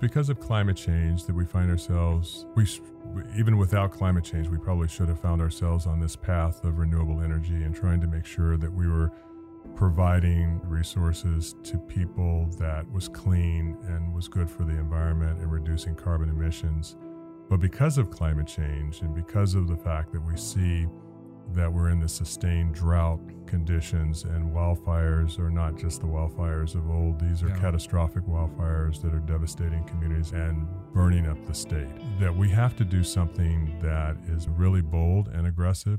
because of climate change that we find ourselves, we, even without climate change, we probably should have found ourselves on this path of renewable energy and trying to make sure that we were providing resources to people that was clean and was good for the environment and reducing carbon emissions. But because of climate change and because of the fact that we see that we're in the sustained drought conditions and wildfires are not just the wildfires of old. These are yeah. catastrophic wildfires that are devastating communities and burning up the state. That we have to do something that is really bold and aggressive.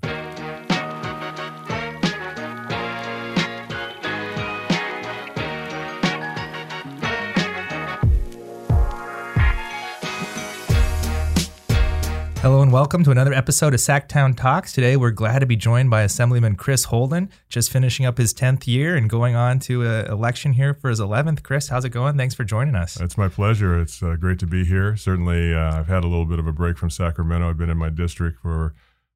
And welcome to another episode of Sactown Talks. Today we're glad to be joined by Assemblyman Chris Holden, just finishing up his 10th year and going on to an election here for his 11th. Chris, how's it going? Thanks for joining us. It's my pleasure. It's uh, great to be here. Certainly, uh, I've had a little bit of a break from Sacramento. I've been in my district for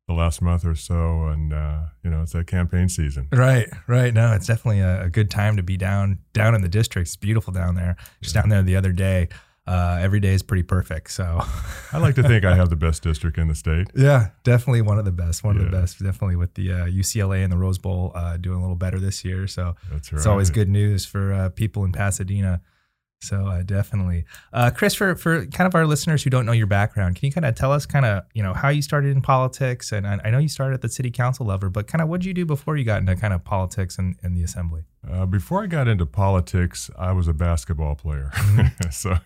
the last month or so, and uh, you know it's that campaign season. Right, right. No, it's definitely a, a, good time to be down down in the district. It's beautiful down there. Just yeah. down there the other day uh, every day is pretty perfect. So I like to think I have the best district in the state. Yeah, definitely one of the best. One yeah. of the best, definitely with the uh, UCLA and the Rose Bowl uh, doing a little better this year. So right. it's always good news for uh, people in Pasadena. So uh, definitely, uh, Chris, for for kind of our listeners who don't know your background, can you kind of tell us kind of you know how you started in politics? And I, I know you started at the city council level, but kind of what did you do before you got into kind of politics and, and the assembly? Uh, before I got into politics, I was a basketball player. Mm-hmm. so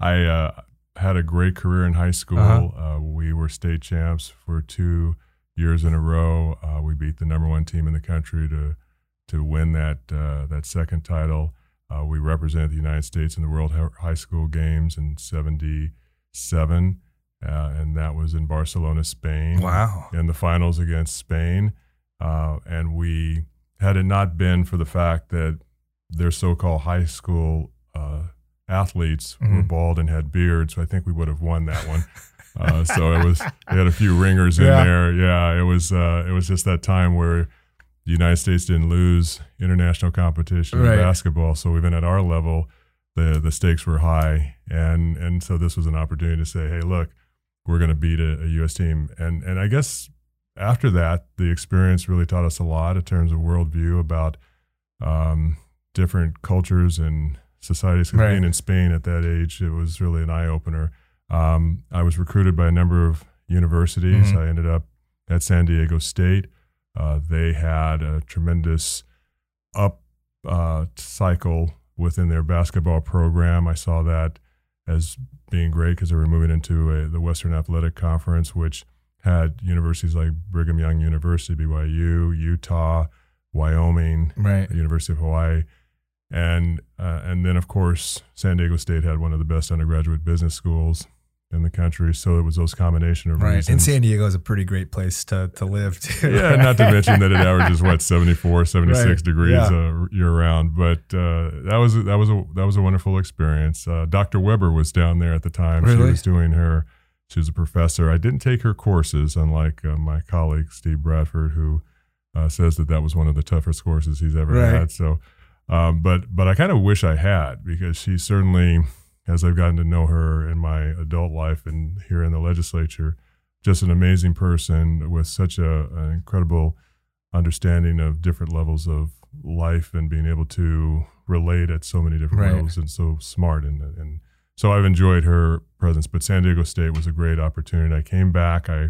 I uh, had a great career in high school. Uh-huh. Uh, we were state champs for two years in a row. Uh, we beat the number one team in the country to to win that uh, that second title. Uh, we represented the United States in the World High School Games in '77, and that was in Barcelona, Spain. Wow! In the finals against Spain, and we had it not been for the fact that their so-called high school uh, athletes mm-hmm. were bald and had beards, I think we would have won that one. Uh, so it was they had a few ringers in there. Yeah, it was uh, it was just that time where the United States didn't lose international competition right. in basketball. So even at our level, the the stakes were high, and and so this was an opportunity to say, hey, look, we're going to beat a, a U.S. team, and and I guess after that, the experience really taught us a lot in terms of worldview about um, different cultures and societies. Right. Being in Spain at that age, it was really an eye opener. Um, I was recruited by a number of universities. Mm-hmm. I ended up at San Diego State. Uh, they had a tremendous up uh, cycle within their basketball program. I saw that as being great because they were moving into a, the Western Athletic Conference, which had universities like Brigham Young University, BYU, Utah, Wyoming, right. University of Hawaii, and uh, and then of course San Diego State had one of the best undergraduate business schools in the country. So it was those combination of right. reasons. And San Diego is a pretty great place to, to live too. yeah, not to mention that it averages what 74, 76 right. degrees yeah. uh, year round. But uh, that was that was a that was a wonderful experience. Uh, Dr. Weber was down there at the time. Really? She was doing her she was a professor. I didn't take her courses, unlike uh, my colleague Steve Bradford, who uh, says that that was one of the toughest courses he's ever right. had. So, um, but but I kind of wish I had because she certainly, as I've gotten to know her in my adult life and here in the legislature, just an amazing person with such a, an incredible understanding of different levels of life and being able to relate at so many different right. levels and so smart and and so I've enjoyed her presence. But San Diego State was a great opportunity. I came back. I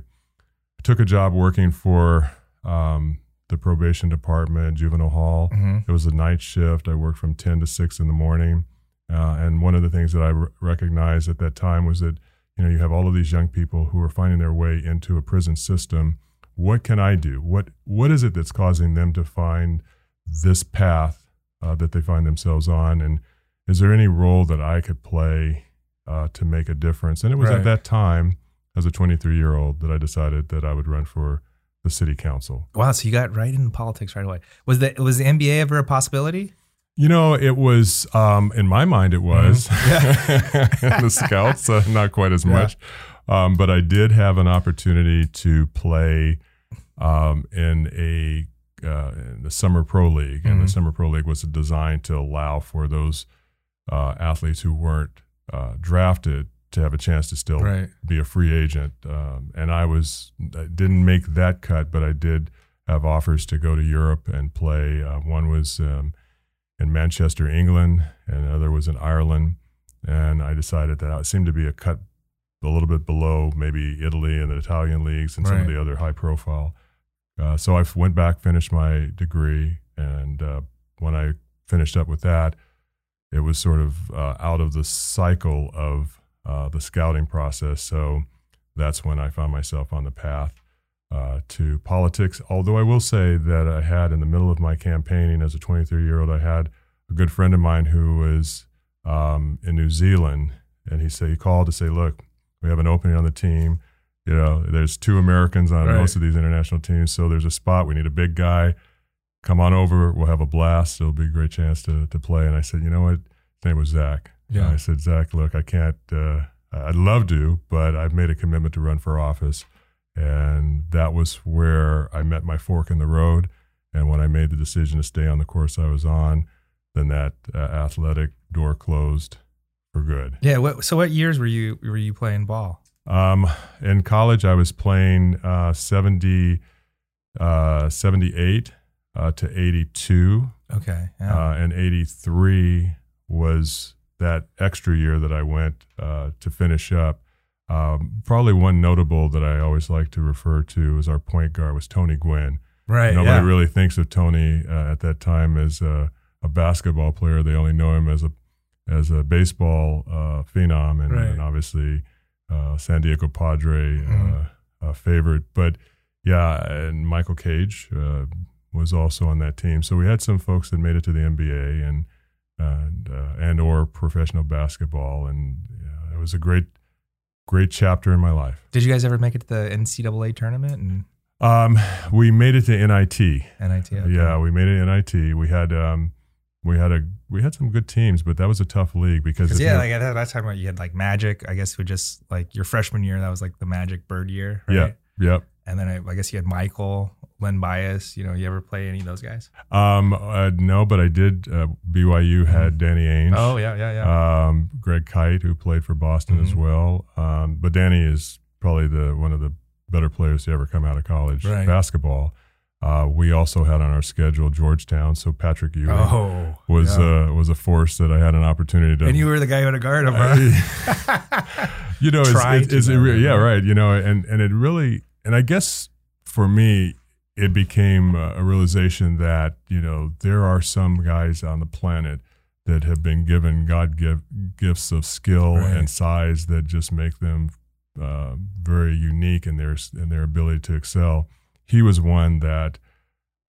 took a job working for um, the probation department, juvenile hall. Mm-hmm. It was a night shift. I worked from ten to six in the morning. Uh, and one of the things that I r- recognized at that time was that you know you have all of these young people who are finding their way into a prison system. What can I do? What what is it that's causing them to find this path uh, that they find themselves on? And is there any role that I could play uh, to make a difference? And it was right. at that time, as a 23 year old, that I decided that I would run for the city council. Wow! So you got right into politics right away. Was the was the NBA ever a possibility? You know, it was um, in my mind. It was mm-hmm. yeah. the Scouts, uh, not quite as yeah. much, um, but I did have an opportunity to play um, in a uh, in the Summer Pro League, mm-hmm. and the mm-hmm. Summer Pro League was designed to allow for those uh, athletes who weren't uh, drafted to have a chance to still right. be a free agent. Um, and I was I didn't make that cut, but I did have offers to go to Europe and play. Uh, one was um, in Manchester, England, and another was in Ireland. And I decided that it seemed to be a cut a little bit below maybe Italy and the Italian leagues and right. some of the other high profile. Uh, so I went back, finished my degree, and uh, when I finished up with that, it was sort of uh, out of the cycle of uh, the scouting process. So that's when I found myself on the path uh, to politics. Although I will say that I had in the middle of my campaigning as a 23 year old, I had a good friend of mine who was um, in New Zealand, and he said he called to say, "Look, we have an opening on the team. You know, there's two Americans on right. most of these international teams, so there's a spot. We need a big guy. Come on over. We'll have a blast. It'll be a great chance to to play." And I said, "You know what? His name was Zach." Yeah. I said, "Zach, look, I can't. Uh, I'd love to, but I've made a commitment to run for office." And that was where I met my fork in the road. And when I made the decision to stay on the course I was on, then that uh, athletic door closed for good. Yeah. What, so what years were you were you playing ball? Um, in college, I was playing uh, 70, uh, 78 uh, to 82. Okay. Yeah. Uh, and 83 was that extra year that I went uh, to finish up. Um, probably one notable that I always like to refer to as our point guard was Tony Gwynn. Right. Nobody yeah. really thinks of Tony uh, at that time as a, a, basketball player. They only know him as a as a baseball uh, phenom and, right. and obviously uh, San Diego Padre mm-hmm. favorite. But yeah, and Michael Cage uh, was also on that team. So we had some folks that made it to the NBA and and uh, and or professional basketball, and it was a great great chapter in my life. Did you guys ever make it to the NCAA tournament? And um, we made it to NIT. NIT. Okay. Yeah, we made it to NIT. We had um, we had a we had some good teams, but that was a tough league because yeah, like at that time you had like Magic. I guess would just like your freshman year. That was like the Magic Bird year. Right? Yeah. Yep. And then I, I, guess you had Michael, Len Bias. You know, you ever play any of those guys? Um, uh, no, but I did. Uh, BYU had mm-hmm. Danny Ainge. Oh yeah, yeah, yeah. Um, Greg Kite, who played for Boston mm-hmm. as well. Um, but Danny is probably the one of the better players to ever come out of college right. basketball. Uh, we also had on our schedule Georgetown, so Patrick Ewing oh, was yeah. uh, was a force that I had an opportunity to. And you were the guy who had to guard him, huh? you know, it's, it's, it's, yeah, right. You know, and and it really, and I guess for me, it became a realization that you know there are some guys on the planet that have been given God give gifts of skill right. and size that just make them uh, very unique in their in their ability to excel. He was one that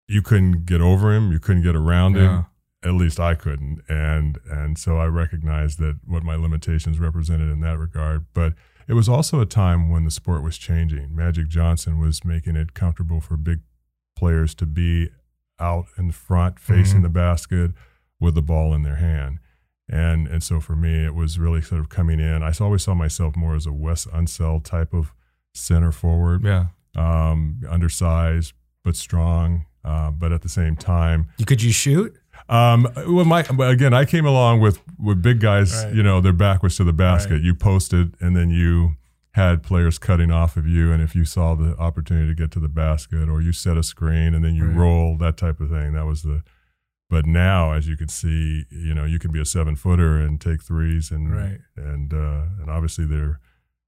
you couldn't get over him, you couldn't get around yeah. him. At least I couldn't, and and so I recognized that what my limitations represented in that regard, but it was also a time when the sport was changing. Magic Johnson was making it comfortable for big players to be out in front, facing mm-hmm. the basket with the ball in their hand. And and so for me, it was really sort of coming in. I always saw myself more as a Wes Unseld type of center forward. Yeah. Um, undersized but strong. Uh, but at the same time, could you shoot? Um, well, my again, I came along with with big guys. Right. You know, their back was to the basket. Right. You posted, and then you had players cutting off of you, and if you saw the opportunity to get to the basket, or you set a screen and then you right. roll that type of thing, that was the. But now, as you can see, you know, you can be a seven footer and take threes, and and uh, and obviously they're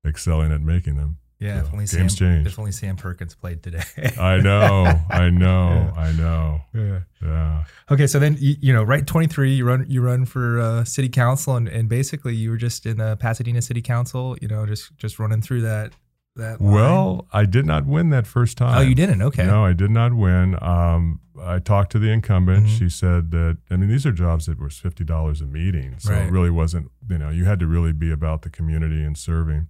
excelling at making them. Yeah, if only games Sam, change. If only Sam Perkins played today. I know, I know, yeah. I know. Yeah, yeah. Okay, so then you, you know, right twenty three, you run you run for uh, city council, and, and basically you were just in the Pasadena City Council. You know, just just running through that that. Line. Well, I did not win that first time. Oh, you didn't? Okay. No, I did not win. Um, I talked to the incumbent. Mm-hmm. She said that I mean these are jobs that were fifty dollars a meeting, so right. it really wasn't. You know, you had to really be about the community and serving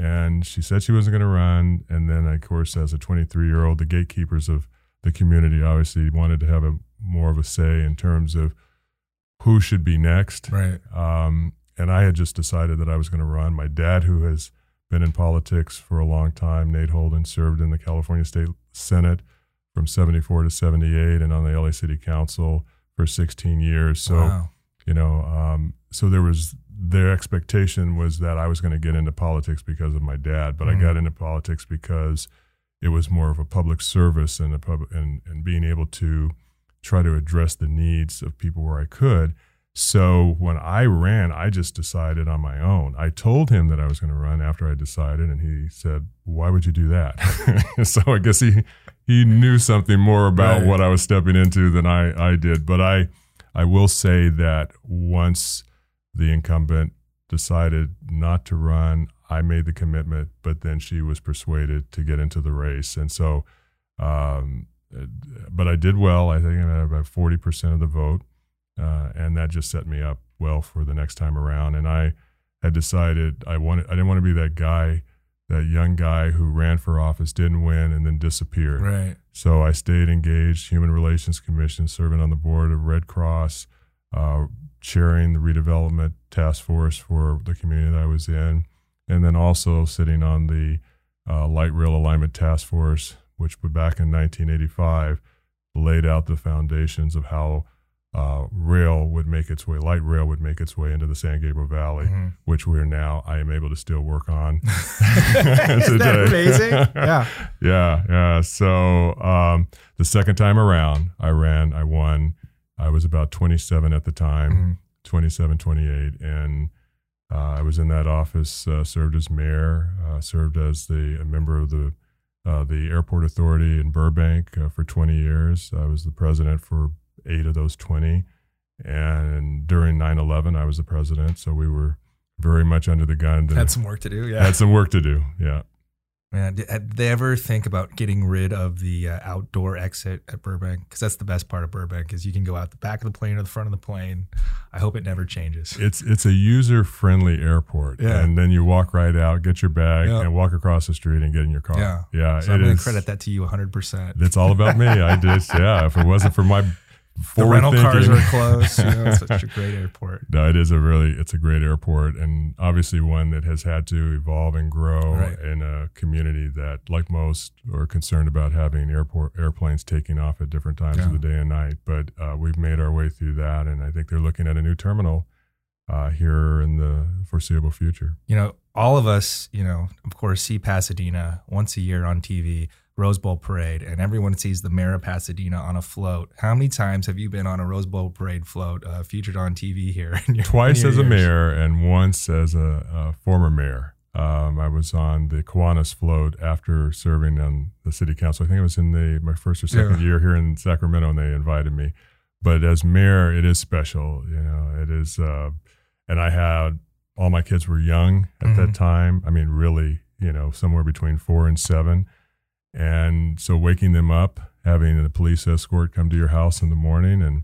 and she said she wasn't going to run. And then, of course, as a 23 year old, the gatekeepers of the community obviously wanted to have a more of a say in terms of who should be next. Right. Um, and I had just decided that I was going to run. My dad, who has been in politics for a long time, Nate Holden, served in the California State Senate from 74 to 78 and on the LA City Council for 16 years. So, wow. you know, um, so there was their expectation was that I was going to get into politics because of my dad, but mm-hmm. I got into politics because it was more of a public service and a pub and, and being able to try to address the needs of people where I could. So when I ran, I just decided on my own. I told him that I was going to run after I decided, and he said, "Why would you do that?" so I guess he he knew something more about right. what I was stepping into than I I did. But I I will say that once the incumbent decided not to run, I made the commitment, but then she was persuaded to get into the race, and so. Um, but I did well. I think I had about forty percent of the vote uh, and that just set me up well for the next time around. And I had decided I wanted I didn't want to be that guy, that young guy who ran for office, didn't win, and then disappeared. Right. So I stayed engaged. Human Relations Commission, serving on the board of Red Cross, uh, chairing the redevelopment task force for the community that I was in, and then also sitting on the uh, light rail alignment task force, which back in 1985 laid out the foundations of how uh, rail would make its way, light rail would make its way into the San Gabriel Valley, mm-hmm. which we're now, I am able to still work on. Isn't that amazing? Yeah. yeah. Yeah. So um, the second time around, I ran, I won. I was about 27 at the time, mm-hmm. 27, 28. And uh, I was in that office, uh, served as mayor, uh, served as the a member of the uh, the airport authority in Burbank uh, for 20 years. I was the president for eight of those 20. And during 9 11, I was the president. So we were very much under the gun. Had some work to do. Yeah. Had some work to do. Yeah. Man, did they ever think about getting rid of the uh, outdoor exit at Burbank? Because that's the best part of Burbank is you can go out the back of the plane or the front of the plane. I hope it never changes. It's it's a user friendly airport, yeah. and then you walk right out, get your bag, yep. and walk across the street and get in your car. Yeah, yeah. So I'm going to credit that to you 100. percent It's all about me. I did. Yeah. If it wasn't for my the rental thinking. cars are close. You know, it's such a great airport. No, it is a really it's a great airport, and obviously one that has had to evolve and grow right. in a community that, like most, are concerned about having airport airplanes taking off at different times yeah. of the day and night. But uh, we've made our way through that, and I think they're looking at a new terminal uh, here in the foreseeable future. You know, all of us, you know, of course, see Pasadena once a year on TV Rose Bowl parade and everyone sees the mayor of Pasadena on a float. How many times have you been on a Rose Bowl parade float uh, featured on TV here? Your, Twice as years? a mayor and once as a, a former mayor. Um, I was on the Kiwanis float after serving on the city council. I think it was in the my first or second yeah. year here in Sacramento, and they invited me. But as mayor, it is special. You know, it is. Uh, and I had all my kids were young at mm-hmm. that time. I mean, really, you know, somewhere between four and seven and so waking them up, having the police escort come to your house in the morning, and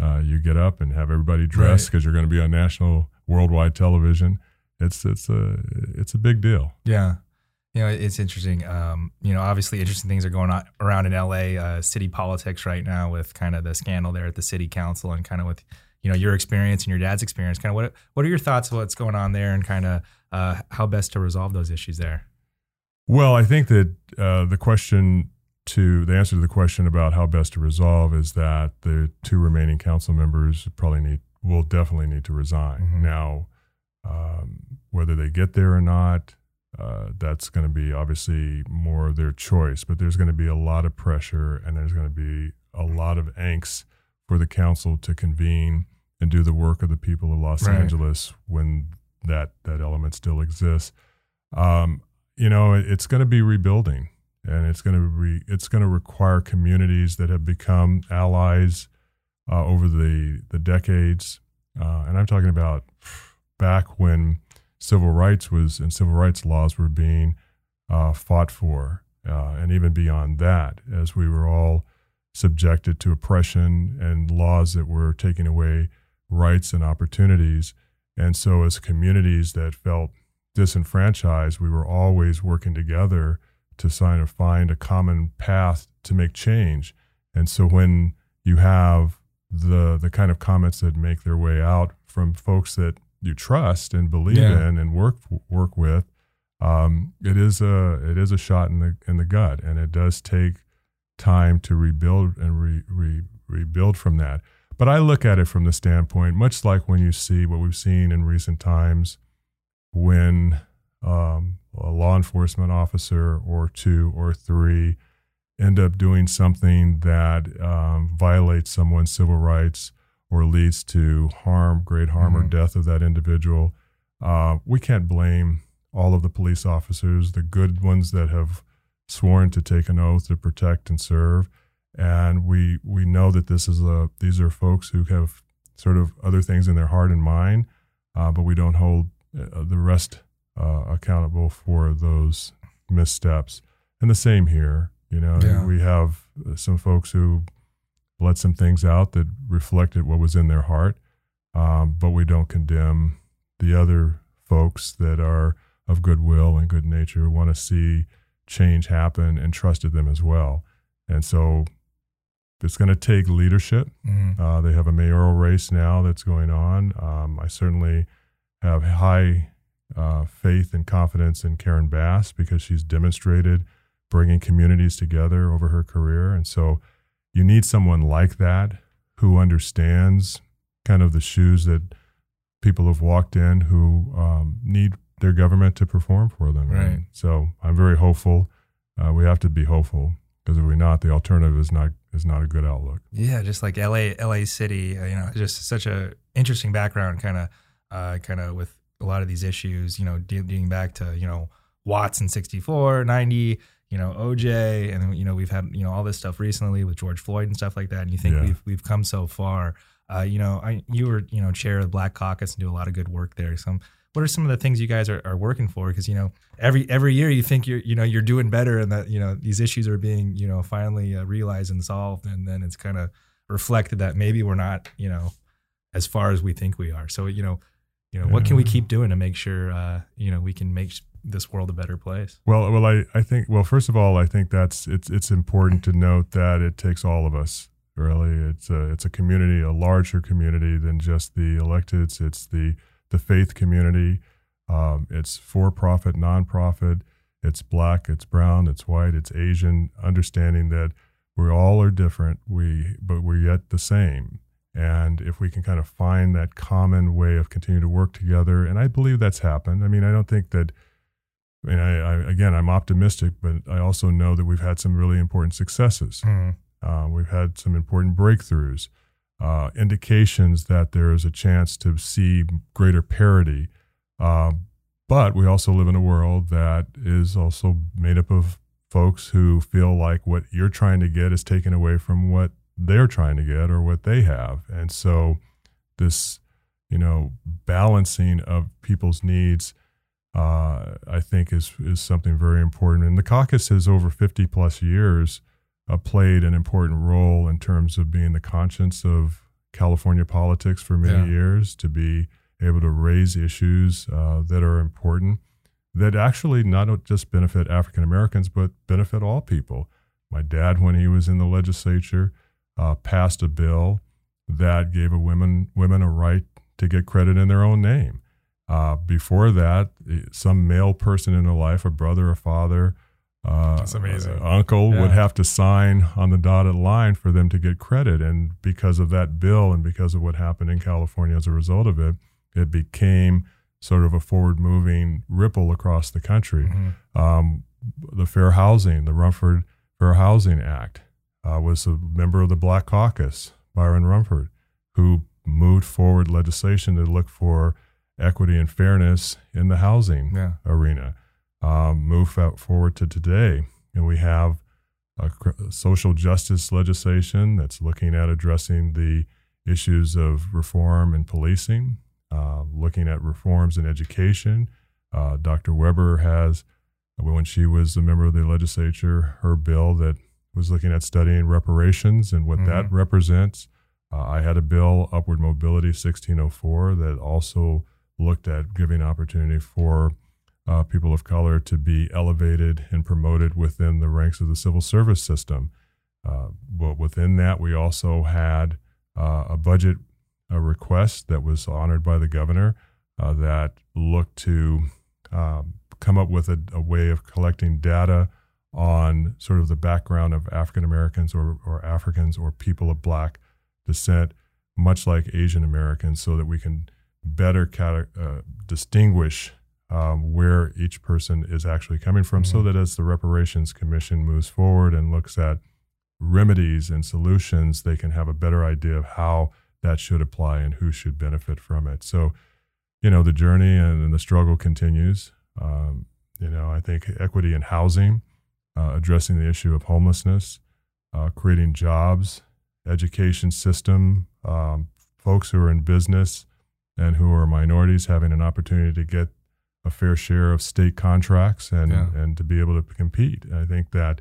uh, you get up and have everybody dressed because right. you're going to be on national, worldwide television. It's it's a it's a big deal. Yeah, you know it's interesting. Um, you know, obviously, interesting things are going on around in LA, uh, city politics right now with kind of the scandal there at the city council, and kind of with you know your experience and your dad's experience. Kind of what what are your thoughts of what's going on there, and kind of uh, how best to resolve those issues there? Well, I think that uh, the question to the answer to the question about how best to resolve is that the two remaining council members probably need will definitely need to resign. Mm-hmm. Now, um, whether they get there or not, uh, that's going to be obviously more of their choice. But there's going to be a lot of pressure, and there's going to be a lot of angst for the council to convene and do the work of the people of Los right. Angeles when that that element still exists. Um, you know, it's going to be rebuilding, and it's going to be it's going to require communities that have become allies uh, over the the decades, uh, and I'm talking about back when civil rights was and civil rights laws were being uh, fought for, uh, and even beyond that, as we were all subjected to oppression and laws that were taking away rights and opportunities. And so, as communities that felt disenfranchised, we were always working together to sign or find a common path to make change. And so when you have the the kind of comments that make their way out from folks that you trust and believe yeah. in and work work with, um, it is a it is a shot in the in the gut, and it does take time to rebuild and re, re, rebuild from that. but I look at it from the standpoint, much like when you see what we've seen in recent times when um, a law enforcement officer or two or three end up doing something that um, violates someone's civil rights or leads to harm, great harm, mm-hmm. or death of that individual. Uh, we can't blame all of the police officers, the good ones that have sworn to take an oath to protect and serve. And we we know that this is a these are folks who have sort of other things in their heart and mind, uh, but we don't hold the rest uh, accountable for those missteps. And the same here. You know, yeah. we have some folks who let some things out that reflected what was in their heart, um, but we don't condemn the other folks that are of goodwill and good nature, who want to see change happen and trusted them as well. And so it's going to take leadership. Mm-hmm. Uh, they have a mayoral race now that's going on. Um, I certainly have high uh, faith and confidence in Karen Bass because she's demonstrated bringing communities together over her career. And so you need someone like that who understands kind of the shoes that people have walked in who um, need their government to perform for them. Right. And so I'm very hopeful. Uh, we have to be hopeful because if we're not, the alternative is not is not a good outlook. Yeah, just like LA, LA City, uh, you know, just such a interesting background, kind of, uh, kind of with a lot of these issues, you know, dating back to you know Watts in '64, '90, you know OJ, and you know we've had you know all this stuff recently with George Floyd and stuff like that. And you think yeah. we've we've come so far. Uh, you know, I you were you know chair of the Black Caucus and do a lot of good work there. So what are some of the things you guys are, are working for? Because you know, every every year you think you're you know you're doing better, and that you know these issues are being you know finally uh, realized and solved, and then it's kind of reflected that maybe we're not you know as far as we think we are. So you know, you know, yeah. what can we keep doing to make sure uh, you know we can make this world a better place? Well, well, I, I think well, first of all, I think that's it's it's important to note that it takes all of us. Really, it's a it's a community, a larger community than just the electeds. It's the the faith community. Um, it's for profit, nonprofit. It's black, it's brown, it's white, it's Asian. Understanding that we all are different, we but we're yet the same. And if we can kind of find that common way of continuing to work together, and I believe that's happened. I mean, I don't think that. I mean, I, I again, I'm optimistic, but I also know that we've had some really important successes. Mm. Uh, we've had some important breakthroughs uh, indications that there is a chance to see greater parity. Uh, but we also live in a world that is also made up of folks who feel like what you're trying to get is taken away from what they're trying to get or what they have. And so this, you know, balancing of people's needs, uh, I think is, is something very important. And the caucus has over 50 plus years uh, played an important role in terms of being the conscience of California politics for many yeah. years to be able to raise issues uh, that are important that actually not just benefit African Americans but benefit all people. My dad, when he was in the legislature, uh, passed a bill that gave a women women a right to get credit in their own name. Uh, before that, some male person in their life, a brother, a father, uh. Uh, uncle yeah. would have to sign on the dotted line for them to get credit. And because of that bill and because of what happened in California as a result of it, it became sort of a forward moving ripple across the country. Mm-hmm. Um, the Fair Housing, the Rumford Fair Housing Act, uh, was a member of the Black Caucus, Byron Rumford, who moved forward legislation to look for equity and fairness in the housing yeah. arena um, move forward to today. And we have a social justice legislation that's looking at addressing the issues of reform and policing, uh, looking at reforms in education. Uh, Dr. Weber has, when she was a member of the legislature, her bill that was looking at studying reparations and what mm-hmm. that represents. Uh, I had a bill, Upward Mobility 1604, that also looked at giving opportunity for uh, people of color to be elevated and promoted within the ranks of the civil service system. Uh, but within that, we also had uh, a budget a request that was honored by the governor uh, that looked to um, come up with a, a, way of collecting data on sort of the background of African Americans or, or Africans or people of black descent much like Asian Americans, so that we can better uh, distinguish um, where each person is actually coming from, mm-hmm. so that as the Reparations Commission moves forward and looks at remedies and solutions, they can have a better idea of how that should apply and who should benefit from it. So, you know, the journey and, and the struggle continues. Um, you know, I think equity in housing, uh, addressing the issue of homelessness, uh, creating jobs, education system, um, folks who are in business and who are minorities having an opportunity to get a fair share of state contracts and yeah. and to be able to compete. I think that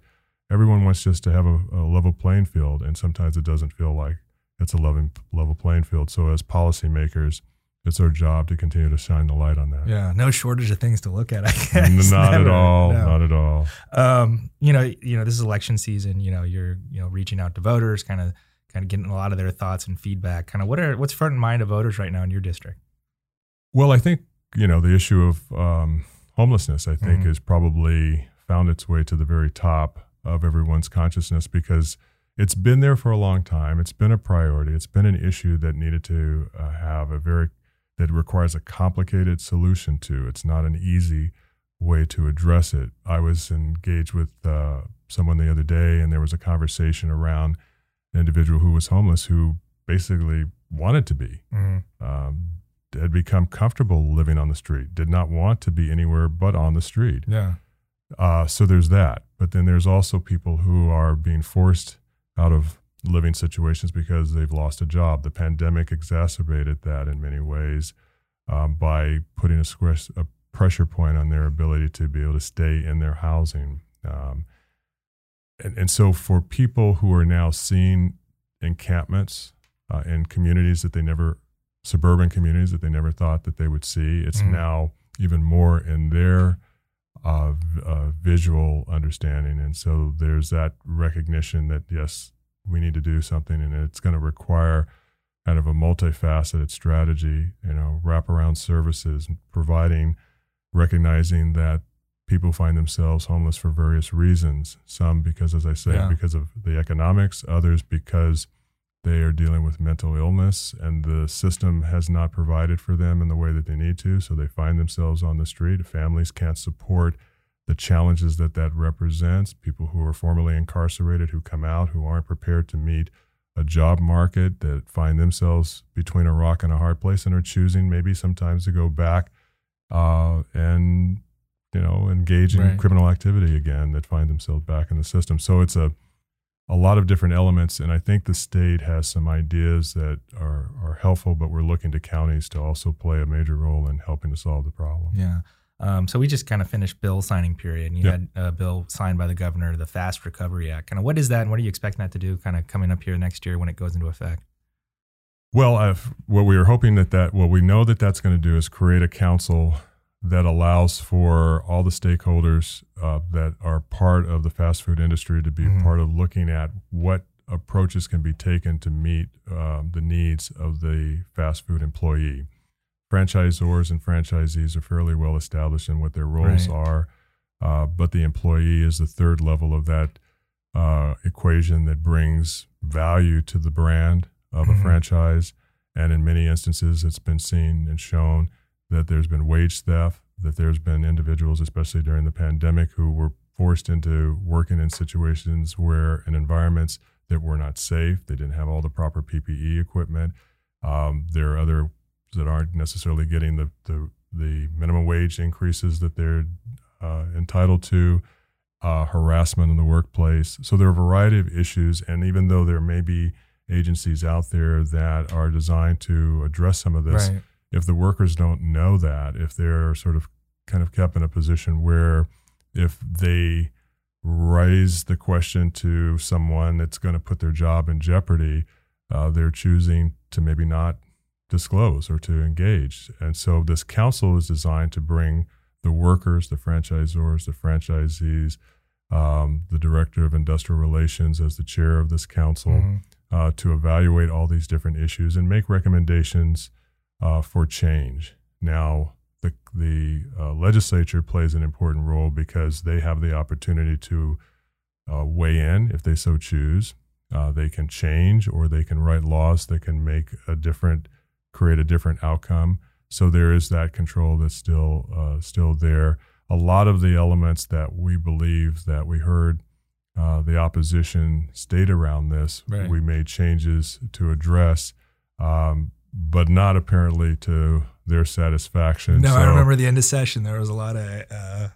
everyone wants just to have a, a, level playing field, and sometimes it doesn't feel like it's a level level playing field. So as policymakers, it's our job to continue to shine the light on that. Yeah, no shortage of things to look at. I guess not Never, at all, no. not at all. Um, you know, you know, this is election season. You know, you're you know reaching out to voters, kind of kind of getting a lot of their thoughts and feedback. Kind of what are what's front in mind of voters right now in your district? Well, I think you know, the issue of um, homelessness, I think, mm-hmm. has probably found its way to the very top of everyone's consciousness because it's been there for a long time. It's been a priority. It's been an issue that needed to uh, have a very that requires a complicated solution to. It's not an easy way to address it. I was engaged with uh, someone the other day, and there was a conversation around an individual who was homeless who basically wanted to be. Mm-hmm. Um, had become comfortable living on the street, did not want to be anywhere but on the street. Yeah. Uh, so there's that. But then there's also people who are being forced out of living situations because they've lost a job. The pandemic exacerbated that in many ways um, by putting a, square, a, pressure point on their ability to be able to stay in their housing. Um, and, and so for people who are now seeing encampments uh, in communities that they never suburban communities that they never thought that they would see. It's mm. now even more in their uh, uh, visual understanding, and so there's that recognition that yes, we need to do something, and it's going to require kind of a multifaceted strategy. You know, wraparound services, providing, recognizing that people find themselves homeless for various reasons. Some because, as I say, yeah. because of the economics. Others because they are dealing with mental illness and the system has not provided for them in the way that they need to. So they find themselves on the street. Families can't support the challenges that that represents. People who are formerly incarcerated who come out who aren't prepared to meet a job market that find themselves between a rock and a hard place and are choosing maybe sometimes to go back uh, and you know engage in right. criminal activity again that find themselves back in the system. So it's a a lot of different elements. And I think the state has some ideas that are, are helpful, but we're looking to counties to also play a major role in helping to solve the problem. Yeah. Um, so we just kind of finished bill signing period, and you yeah. had a bill signed by the governor, the Fast Recovery Act. Kind of what is that, and what are you expecting that to do? Kind of coming up here next year when it goes into effect. Well, I've, what we are hoping that that what we know that that's going to do is create a council that allows for all the stakeholders uh, that are part of the fast food industry to be mm-hmm. part of looking at what approaches can be taken to meet um, the needs of the fast food employee. Franchisors and franchisees are fairly well established in what their roles right. are, uh, but the employee is the third level of that uh, equation that brings value to the brand of mm-hmm. a franchise. And in many instances, it's been seen and shown that there's been wage theft, that there's been individuals, especially during the pandemic, who were forced into working in situations where in environments that were not safe. They didn't have all the proper PPE equipment. Um, there are other that aren't necessarily getting the, the, the minimum wage increases that they're uh, entitled to, uh, harassment in the workplace. So there are a variety of issues. And even though there may be agencies out there that are designed to address some of this, right if the workers don't know that, if they're sort of kind of kept in a position where if they raise the question to someone that's going to put their job in jeopardy, uh, they're choosing to maybe not disclose or to engage. And so this council is designed to bring the workers, the franchisors, the franchisees, um, the director of industrial relations as the chair of this council mm-hmm. uh, to evaluate all these different issues and make recommendations uh, for change. Now, the, the uh, legislature plays an important role because they have the opportunity to uh, weigh in if they so choose. Uh, they can change or they can write laws that can make a different, create a different outcome. So there is that control that's still uh, still there. A lot of the elements that we believe that we heard uh, the opposition state around this, right. we made changes to address, um, but not apparently to their satisfaction. No, so, I remember the end of session. There was a lot of uh,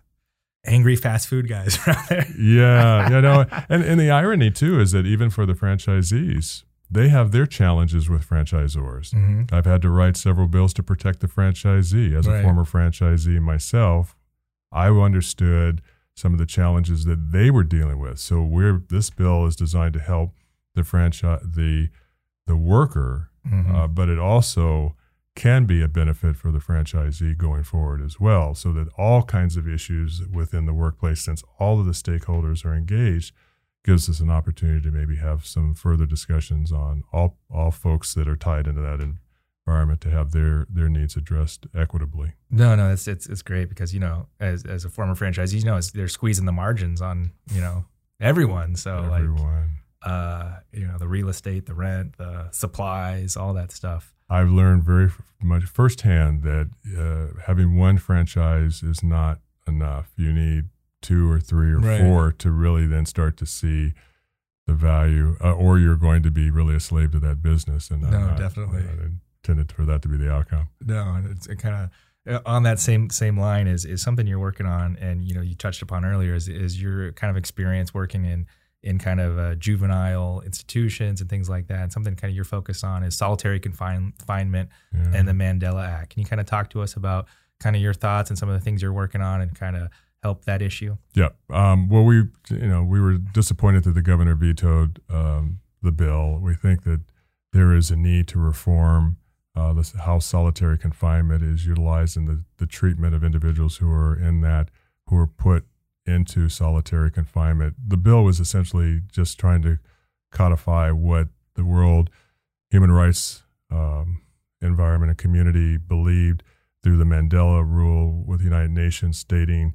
angry fast food guys around there. yeah, yeah, no, and and the irony too is that even for the franchisees, they have their challenges with franchisors. Mm-hmm. I've had to write several bills to protect the franchisee. As right. a former franchisee myself, I understood some of the challenges that they were dealing with. So we're this bill is designed to help the franchise the the worker, mm-hmm. uh, but it also can be a benefit for the franchisee going forward as well. So that all kinds of issues within the workplace, since all of the stakeholders are engaged, gives us an opportunity to maybe have some further discussions on all all folks that are tied into that environment to have their their needs addressed equitably. No, no, it's it's it's great because you know as as a former franchisee, you know they're squeezing the margins on you know everyone. So everyone. like uh, you know the real estate, the rent, the supplies, all that stuff. I've learned very much firsthand that uh, having one franchise is not enough. You need two or three or right. four to really then start to see the value, uh, or you're going to be really a slave to that business. And no, not, definitely intended for that to be the outcome. No, and it's it kind of uh, on that same same line is is something you're working on, and you know you touched upon earlier is is your kind of experience working in in kind of uh, juvenile institutions and things like that. And something kind of you're focused on is solitary confinement yeah. and the Mandela Act. Can you kind of talk to us about kind of your thoughts and some of the things you're working on and kind of help that issue? Yeah. Um, well, we you know we were disappointed that the governor vetoed um, the bill. We think that there is a need to reform uh, this, how solitary confinement is utilized in the, the treatment of individuals who are in that who are put into solitary confinement. The bill was essentially just trying to codify what the world human rights um, environment and community believed through the Mandela rule with the United Nations stating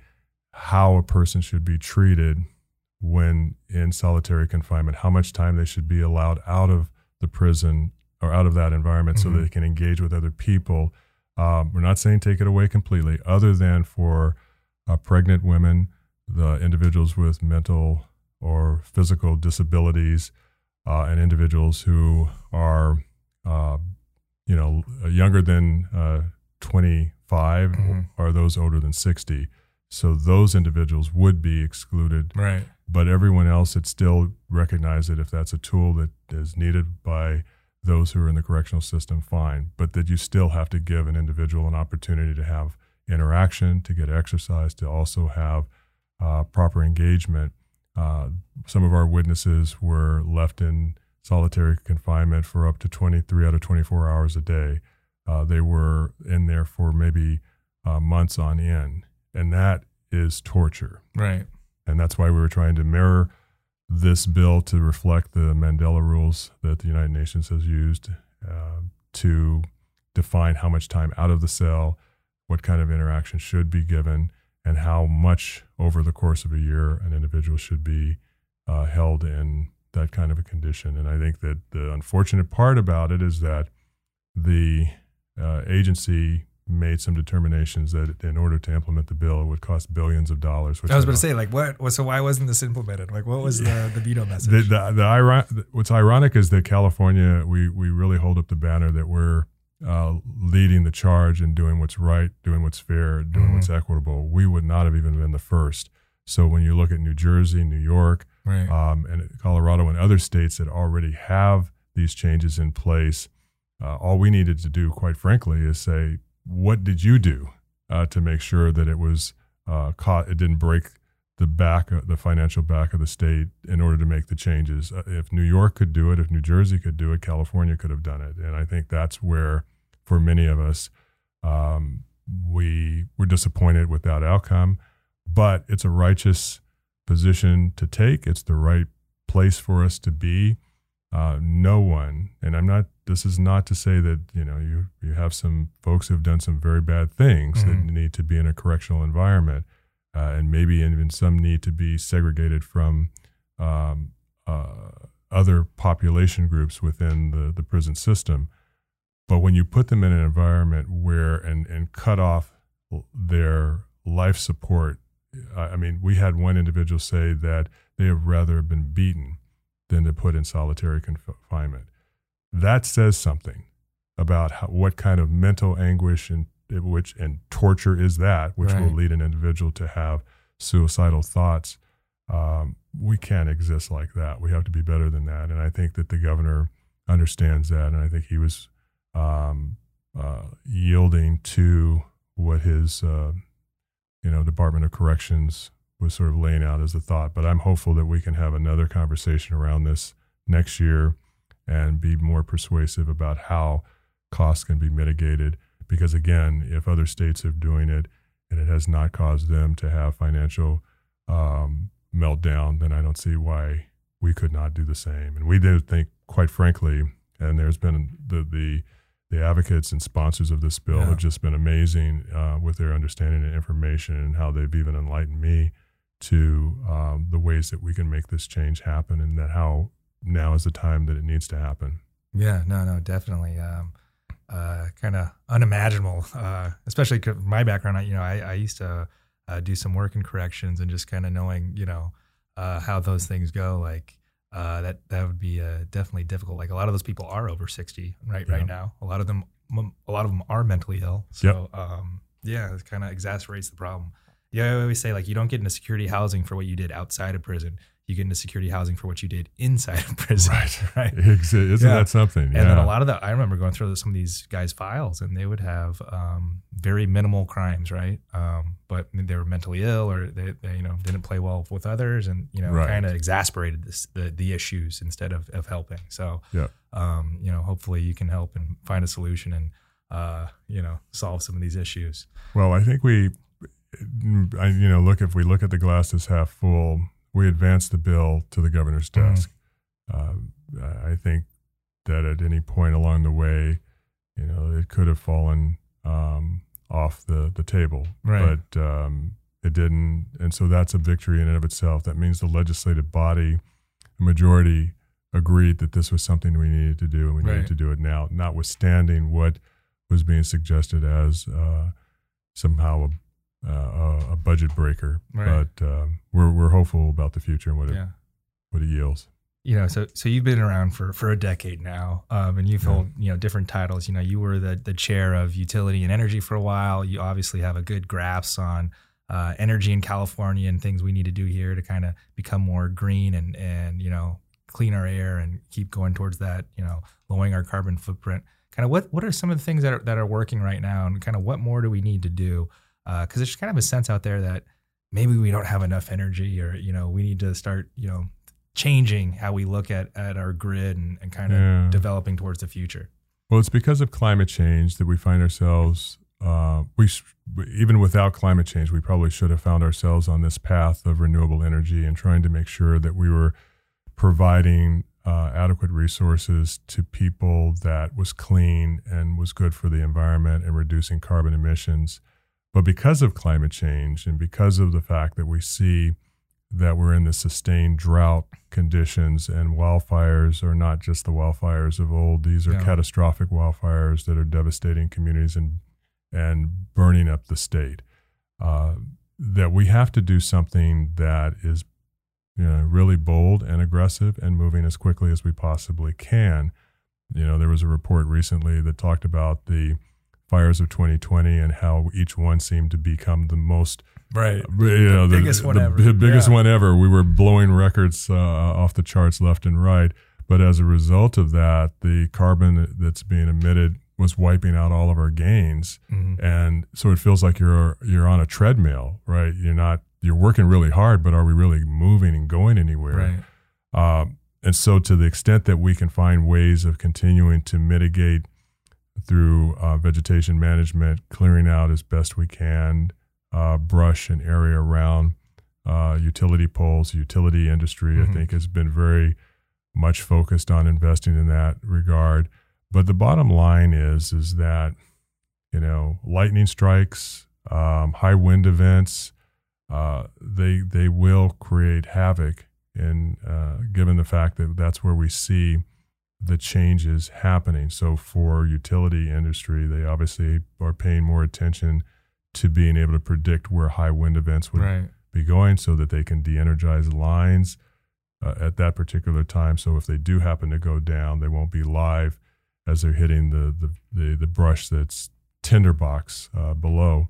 how a person should be treated when in solitary confinement, how much time they should be allowed out of the prison or out of that environment mm-hmm. so they can engage with other people. Um, we're not saying take it away completely, other than for uh, pregnant women, the individuals with mental or physical disabilities, uh, and individuals who are, uh, you know, younger than uh, 25 mm-hmm. or those older than 60. So those individuals would be excluded. Right. But everyone else, it's still recognized that if that's a tool that is needed by those who are in the correctional system, fine. But that you still have to give an individual an opportunity to have interaction, to get exercise, to also have uh, proper engagement. Uh, some of our witnesses were left in solitary confinement for up to 23 out of 24 hours a day. Uh, they were in there for maybe uh, months on end and that is torture. Right. And that's why we were trying to mirror this bill to reflect the Mandela rules that the United Nations has used uh, to define how much time out of the cell, what kind of interaction should be given, and how much over the course of a year an individual should be uh, held in that kind of a condition. And I think that the unfortunate part about it is that the uh, agency made some determinations that in order to implement the bill, it would cost billions of dollars. I was going to say, like, what? So why wasn't this implemented? Like, what was the, the veto message? The, the, the iron, what's ironic is that California, we we really hold up the banner that we're uh, leading the charge and doing what's right, doing what's fair, doing mm-hmm. what's equitable. We would not have even been the first. So when you look at New Jersey, New York, right. um, and Colorado, and other states that already have these changes in place. Uh, all we needed to do, quite frankly, is say what did you do uh, to make sure that it was uh, caught? It didn't break the back, of, the financial back of the state in order to make the changes. Uh, if New York could do it, if New Jersey could do it, California could have done it. And I think that's where, for many of us, um, we were disappointed with that outcome. But it's a righteous position to take. It's the right place for us to be. Uh, no one, and I'm not. This is not to say that you know you you have some folks who have done some very bad things mm-hmm. that need to be in a correctional environment, uh, and maybe even some need to be segregated from um, uh, other population groups within the, the prison system. But when you put them in an environment where and, and cut off their life support, I mean, we had one individual say that they have rather been beaten than to put in solitary confinement. That says something about how, what kind of mental anguish and which and torture is that, which right. will lead an individual to have suicidal thoughts. Um, we can't exist like that. We have to be better than that. And I think that the governor understands that. And I think he was um, uh, yielding to what his, uh, you know, Department of Corrections was sort of laying out as a thought. But I'm hopeful that we can have another conversation around this next year and be more persuasive about how costs can be mitigated. Because again, if other states are doing it and it has not caused them to have financial um, meltdown, then I don't see why we could not do the same. And we do think, quite frankly, and there's been the the the advocates and sponsors of this bill yeah. have just been amazing uh, with their understanding and information and how they've even enlightened me to um, the ways that we can make this change happen and that how now is the time that it needs to happen. Yeah, no, no, definitely. Um, uh, kind of unimaginable, uh, especially my background. I, you know, I, I used to uh, do some work in corrections and just kind of knowing, you know, uh, how those things go. Like uh, that, that would be uh, definitely difficult. Like a lot of those people are over sixty, right? Yeah. Right now, a lot of them, a lot of them are mentally ill. So, yep. um, yeah, it kind of exacerbates the problem. Yeah, I always say like you don't get into security housing for what you did outside of prison you get into security housing for what you did inside of prison. Right. right? Isn't yeah. that something? And then a lot of that, I remember going through some of these guys' files and they would have um, very minimal crimes, right? Um, but they were mentally ill or they, they, you know, didn't play well with others and, you know, right. kind of exasperated this, the, the issues instead of, of helping. So, yeah. um, you know, hopefully you can help and find a solution and, uh, you know, solve some of these issues. Well, I think we, I, you know, look, if we look at the glass as half full, we advanced the bill to the governor's mm-hmm. desk. Mm-hmm. Uh, I think that at any point along the way, you know, it could have fallen um, off the, the table, right. but um, it didn't. And so that's a victory in and of itself. That means the legislative body, the majority, agreed that this was something we needed to do and we right. needed to do it now, notwithstanding what was being suggested as uh, somehow a uh, a budget breaker, right. but um, we're we're hopeful about the future and what yeah. it what it yields. You know, so so you've been around for for a decade now, um, and you've yeah. held you know different titles. You know, you were the the chair of utility and energy for a while. You obviously have a good grasp on uh, energy in California and things we need to do here to kind of become more green and and you know clean our air and keep going towards that. You know, lowering our carbon footprint. Kind of what what are some of the things that are that are working right now, and kind of what more do we need to do? Because uh, there's kind of a sense out there that maybe we don't have enough energy or you know we need to start you know changing how we look at at our grid and, and kind of yeah. developing towards the future well it's because of climate change that we find ourselves uh, we even without climate change we probably should have found ourselves on this path of renewable energy and trying to make sure that we were providing uh, adequate resources to people that was clean and was good for the environment and reducing carbon emissions but because of climate change and because of the fact that we see that we're in the sustained drought conditions and wildfires are not just the wildfires of old, these are yeah. catastrophic wildfires that are devastating communities and, and burning up the state. Uh, that we have to do something that is you know, really bold and aggressive and moving as quickly as we possibly can. You know, there was a report recently that talked about the fires of 2020 and how each one seemed to become the most right you know the, the biggest the, one the, ever biggest yeah. one ever we were blowing records uh, off the charts left and right but as a result of that the carbon that's being emitted was wiping out all of our gains mm-hmm. and so it feels like you're you're on a treadmill right you're not you're working really hard but are we really moving and going anywhere right. um, and so to the extent that we can find ways of continuing to mitigate through uh, vegetation management, clearing out as best we can uh, brush and area around uh, utility poles. Utility industry, mm-hmm. I think, has been very much focused on investing in that regard. But the bottom line is, is that you know, lightning strikes, um, high wind events, uh, they they will create havoc and uh, given the fact that that's where we see the changes happening. So for utility industry, they obviously are paying more attention to being able to predict where high wind events would right. be going, so that they can de-energize lines uh, at that particular time. So if they do happen to go down, they won't be live as they're hitting the the the, the brush that's tinderbox uh, below.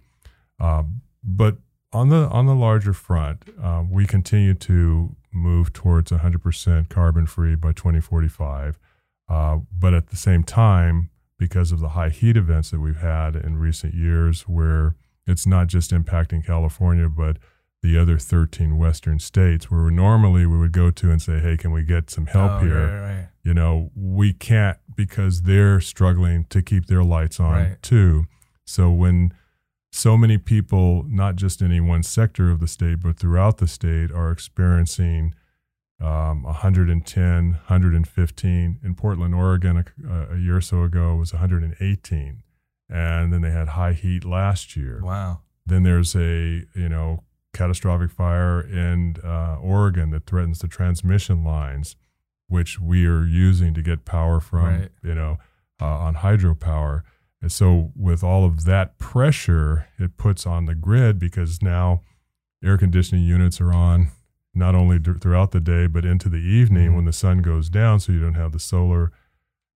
Um, but on the on the larger front, um, we continue to move towards 100% carbon free by 2045. Uh, but at the same time, because of the high heat events that we've had in recent years, where it's not just impacting California, but the other 13 western states where normally we would go to and say hey can we get some help oh, here right, right. you know we can't because they're struggling to keep their lights on right. too so when so many people not just in any one sector of the state but throughout the state are experiencing um, 110 115 in portland oregon a, a year or so ago was 118 and then they had high heat last year. Wow. Then there's a you know catastrophic fire in uh, Oregon that threatens the transmission lines, which we are using to get power from, right. you know, uh, on hydropower. And so, with all of that pressure, it puts on the grid because now air conditioning units are on not only d- throughout the day but into the evening mm-hmm. when the sun goes down, so you don't have the solar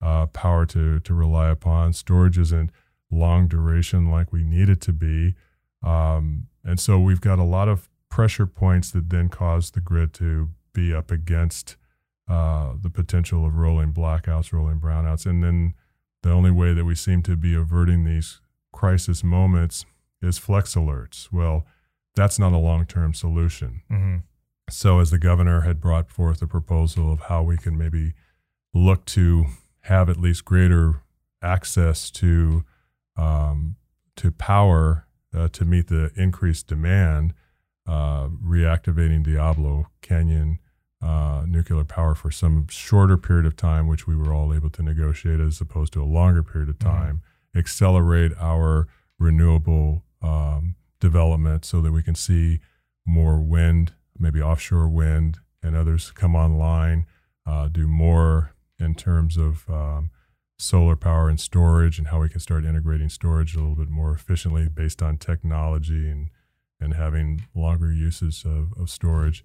uh, power to to rely upon. Storage isn't long duration like we need it to be. Um, and so we've got a lot of pressure points that then cause the grid to be up against uh, the potential of rolling blackouts, rolling brownouts. And then the only way that we seem to be averting these crisis moments is flex alerts. Well, that's not a long term solution. Mm-hmm. So, as the governor had brought forth a proposal of how we can maybe look to have at least greater access to um, to power uh, to meet the increased demand, uh, reactivating Diablo Canyon uh, nuclear power for some shorter period of time, which we were all able to negotiate as opposed to a longer period of mm-hmm. time, mm-hmm. accelerate our renewable um, development so that we can see more wind, maybe offshore wind, and others come online, uh, do more in terms of um, solar power and storage and how we can start integrating storage a little bit more efficiently based on technology and and having longer uses of, of storage.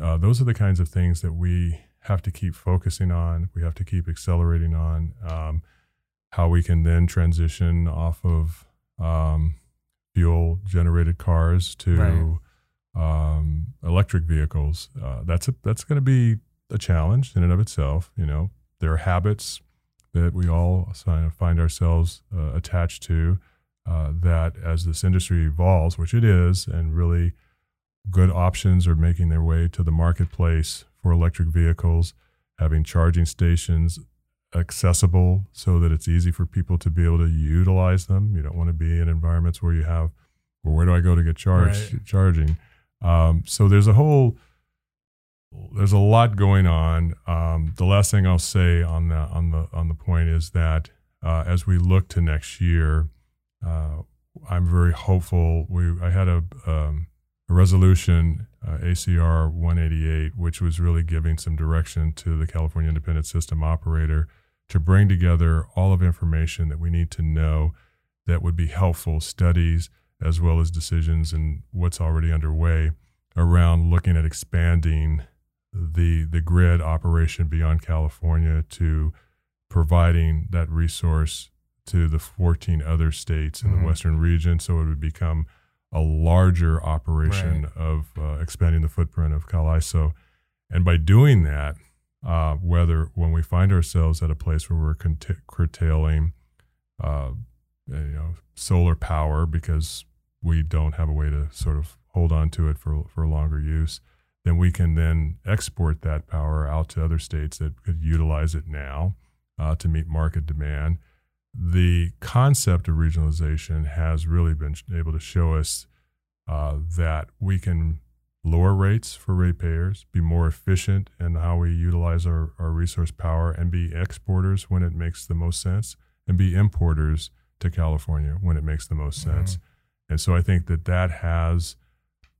Uh, those are the kinds of things that we have to keep focusing on. We have to keep accelerating on um, how we can then transition off of um, fuel generated cars to right. Um, electric vehicles. Uh, that's a, that's going to be a challenge in and of itself. You know, there are habits that we all find ourselves uh, attached to. Uh, that as this industry evolves, which it is, and really good options are making their way to the marketplace for electric vehicles, having charging stations accessible so that it's easy for people to be able to utilize them. You don't want to be in environments where you have, well, where do I go to get charged? Right. Charging. Um, so there's a whole there's a lot going on. Um, the last thing I'll say on the on the on the point is that uh, as we look to next year, uh, I'm very hopeful. We I had a, um, a resolution uh, ACR 188, which was really giving some direction to the California Independent System Operator to bring together all of information that we need to know that would be helpful studies as well as decisions and what's already underway around looking at expanding the the grid operation beyond California to providing that resource to the 14 other states in mm-hmm. the western region so it would become a larger operation right. of uh, expanding the footprint of CAISO. And by doing that, uh, whether when we find ourselves at a place where we're curtailing uh, you know, solar power because we don't have a way to sort of hold on to it for, for longer use, then we can then export that power out to other states that could utilize it now uh, to meet market demand. The concept of regionalization has really been able to show us uh, that we can lower rates for ratepayers, be more efficient in how we utilize our, our resource power, and be exporters when it makes the most sense, and be importers to California when it makes the most sense. Mm-hmm. And so I think that that has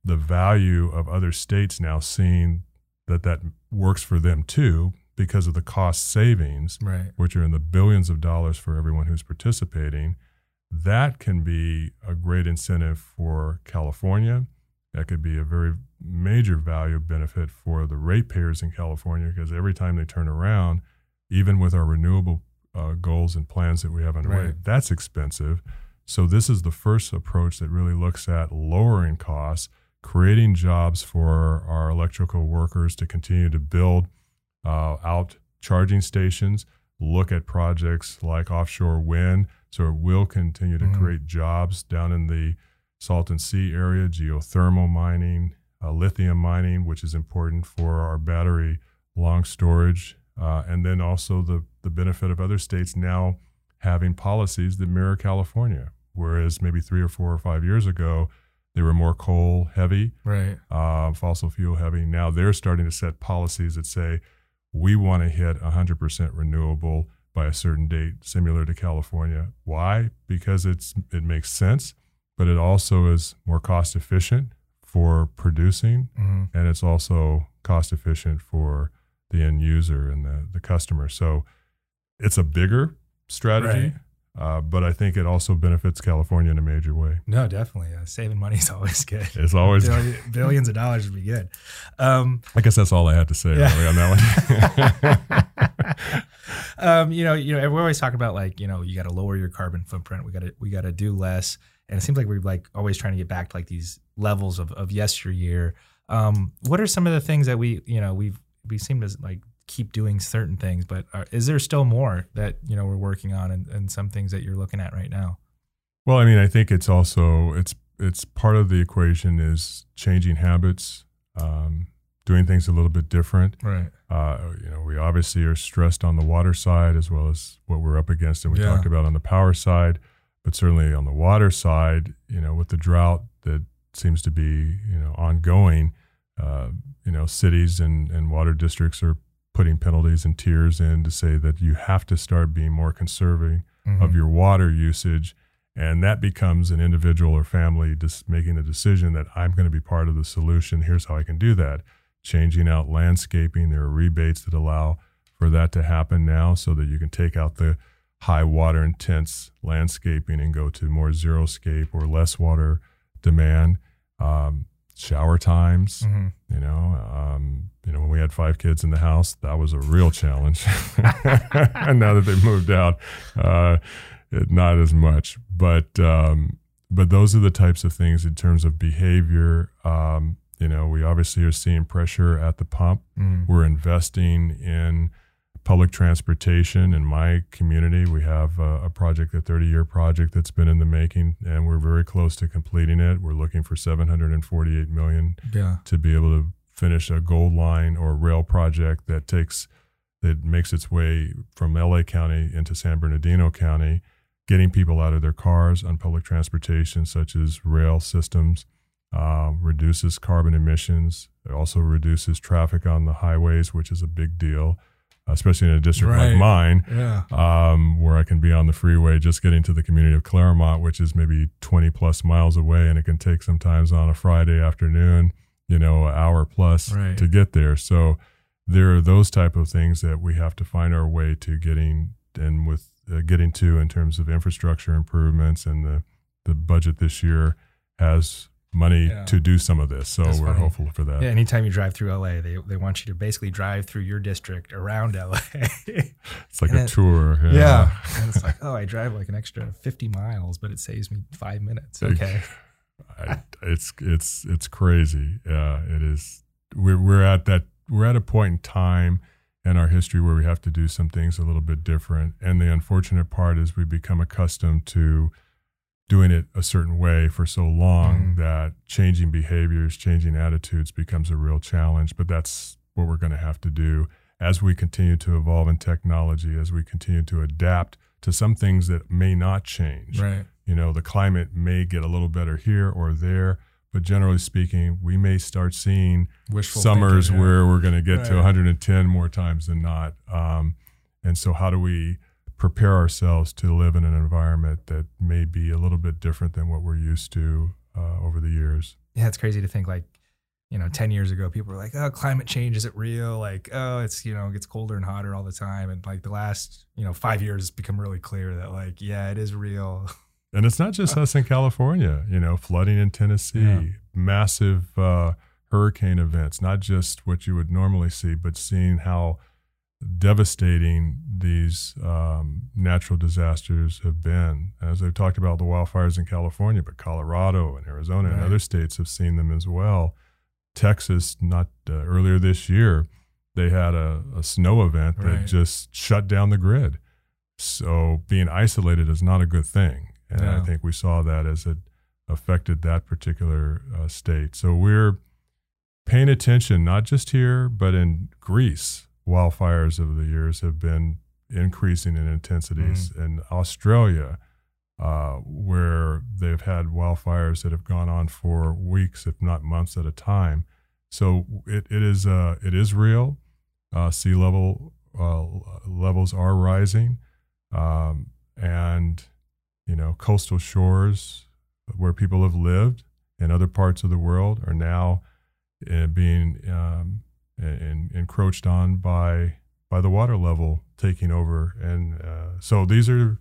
the value of other states now seeing that that works for them too because of the cost savings, right. which are in the billions of dollars for everyone who's participating. That can be a great incentive for California. That could be a very major value benefit for the ratepayers in California because every time they turn around, even with our renewable uh, goals and plans that we have underway, right. that's expensive. So, this is the first approach that really looks at lowering costs, creating jobs for our electrical workers to continue to build uh, out charging stations, look at projects like offshore wind. So, it will continue to mm-hmm. create jobs down in the Salton Sea area, geothermal mining, uh, lithium mining, which is important for our battery long storage, uh, and then also the, the benefit of other states now having policies that mirror California. Whereas maybe three or four or five years ago, they were more coal heavy, right? Uh, fossil fuel heavy. Now they're starting to set policies that say we want to hit 100% renewable by a certain date, similar to California. Why? Because it's it makes sense, but it also is more cost efficient for producing, mm-hmm. and it's also cost efficient for the end user and the, the customer. So it's a bigger strategy, right. Uh, but I think it also benefits California in a major way. No, definitely. Uh, saving money is always good. It's always Billion, billions of dollars would be good. Um, I guess that's all I had to say yeah. really on that one. um, you know, you know, we're always talking about like, you know, you got to lower your carbon footprint. We got to, we got to do less. And it seems like we're like always trying to get back to like these levels of, of yesteryear. Um, what are some of the things that we, you know, we've, we seem to like keep doing certain things, but are, is there still more that, you know, we're working on and, and some things that you're looking at right now? Well, I mean, I think it's also, it's, it's part of the equation is changing habits, um, doing things a little bit different. Right. Uh, you know, we obviously are stressed on the water side as well as what we're up against, and we yeah. talked about on the power side. But certainly on the water side, you know, with the drought that seems to be, you know, ongoing, uh, you know, cities and, and water districts are putting penalties and tiers in to say that you have to start being more conserving mm-hmm. of your water usage. And that becomes an individual or family just making a decision that I'm going to be part of the solution. Here's how I can do that. Changing out landscaping. There are rebates that allow for that to happen now so that you can take out the high water intense landscaping and go to more zero scape or less water demand. Um, shower times, mm-hmm. you know, um, you know, when we had five kids in the house, that was a real challenge. and now that they've moved out, uh, it, not as much, but, um, but those are the types of things in terms of behavior. Um, you know, we obviously are seeing pressure at the pump. Mm. We're investing in public transportation in my community. We have a, a project, a 30 year project that's been in the making, and we're very close to completing it. We're looking for 748 million yeah. to be able to finish a gold line or rail project that takes that makes its way from LA County into San Bernardino County, getting people out of their cars on public transportation, such as rail systems, uh, reduces carbon emissions. It also reduces traffic on the highways, which is a big deal especially in a district right. like mine, yeah. um, where I can be on the freeway just getting to the community of Claremont, which is maybe 20 plus miles away, and it can take sometimes on a Friday afternoon, you know, an hour plus right. to get there. So there are those type of things that we have to find our way to getting and with uh, getting to in terms of infrastructure improvements and the the budget this year has money yeah. to do some of this. So That's we're funny. hopeful for that. Yeah, anytime you drive through LA, they, they want you to basically drive through your district around LA. it's like and a tour. Yeah. yeah. And it's like, oh, I drive like an extra 50 miles, but it saves me five minutes. Okay. I, it's it's it's crazy. Yeah, it is. We're we're at that. We're at a point in time in our history where we have to do some things a little bit different. And the unfortunate part is we become accustomed to doing it a certain way for so long mm. that changing behaviors, changing attitudes becomes a real challenge. But that's what we're going to have to do as we continue to evolve in technology, as we continue to adapt to some things that may not change. Right. You know, the climate may get a little better here or there, but generally speaking, we may start seeing Wishful summers thinking, yeah. where we're going to get right. to 110 more times than not. Um, and so, how do we prepare ourselves to live in an environment that may be a little bit different than what we're used to uh, over the years. Yeah, it's crazy to think like you know, 10 years ago, people were like, oh, climate change, is it real? Like, oh, it's, you know, it gets colder and hotter all the time. And like the last, you know, five years, it's become really clear that like, yeah, it is real. And it's not just us in California, you know, flooding in Tennessee, yeah. massive uh, hurricane events, not just what you would normally see, but seeing how devastating these um, natural disasters have been. As I've talked about the wildfires in California, but Colorado and Arizona right. and other states have seen them as well. Texas, not uh, earlier this year, they had a, a snow event that right. just shut down the grid. So being isolated is not a good thing. And. I think we saw that as it affected that particular uh, state. So we're paying attention, not just here, but in Greece. Wildfires over the years have been increasing in intensities. Mm. In Australia, uh, where they've had wildfires that have gone on for weeks, if not months at a time. So it, it is uh, it is real. Uh, sea level uh, levels are rising, um, and you know coastal shores where people have lived in other parts of the world are now uh, being um, in, encroached on by by the water level taking over, and uh, so these are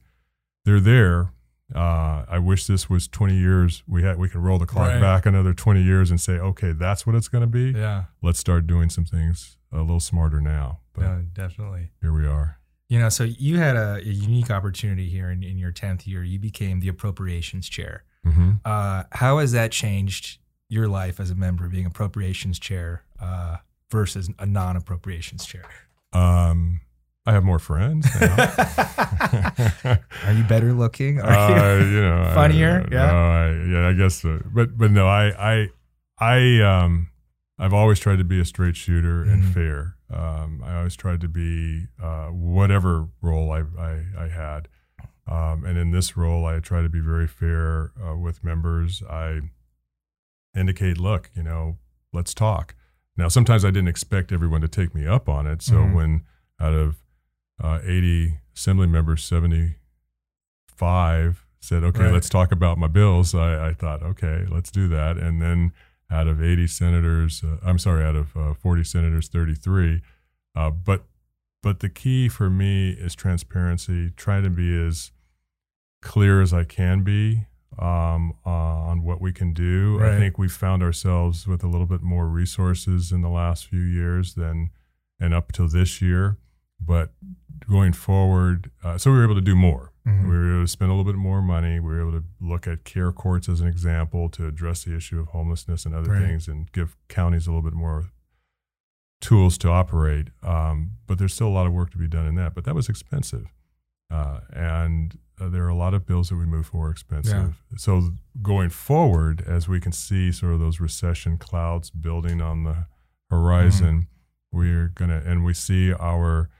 they're there uh, I wish this was 20 years. We had we can roll the clock right. back another 20 years and say, okay, that's what it's going to be. Yeah. Let's start doing some things a little smarter now. But yeah, definitely. Here we are. You know, so you had a, a unique opportunity here in, in, your 10th year. You became the appropriations chair. Mm-hmm. Uh, how has that changed your life as a member being appropriations chair uh, versus a non appropriations chair? Um, I have more friends. Are you better looking? Are uh, you, know, funnier? I, yeah, no, I, yeah, I guess. So. But but no, I I I um I've always tried to be a straight shooter mm-hmm. and fair. Um, I always tried to be uh, whatever role I I, I had, um, and in this role, I try to be very fair uh, with members. I indicate, look, you know, let's talk. Now, sometimes I didn't expect everyone to take me up on it, so mm-hmm. when out of uh, 80 assembly members, 75 said, okay, right. let's talk about my bills. I, I, thought, okay, let's do that. And then out of 80 senators, uh, I'm sorry, out of uh, 40 senators, 33. Uh, but but the key for me is transparency. Try to be as clear as I can be um, uh, on what we can do. Right. I think we've found ourselves with a little bit more resources in the last few years than and up till this year. But going forward, uh, so we were able to do more. Mm-hmm. We were able to spend a little bit more money. We were able to look at care courts as an example to address the issue of homelessness and other right. things and give counties a little bit more tools to operate. Um, but there's still a lot of work to be done in that. But that was expensive. Uh, and uh, there are a lot of bills that we move for expensive. Yeah. So going forward, as we can see sort of those recession clouds building on the horizon, mm-hmm. we're going to, and we see our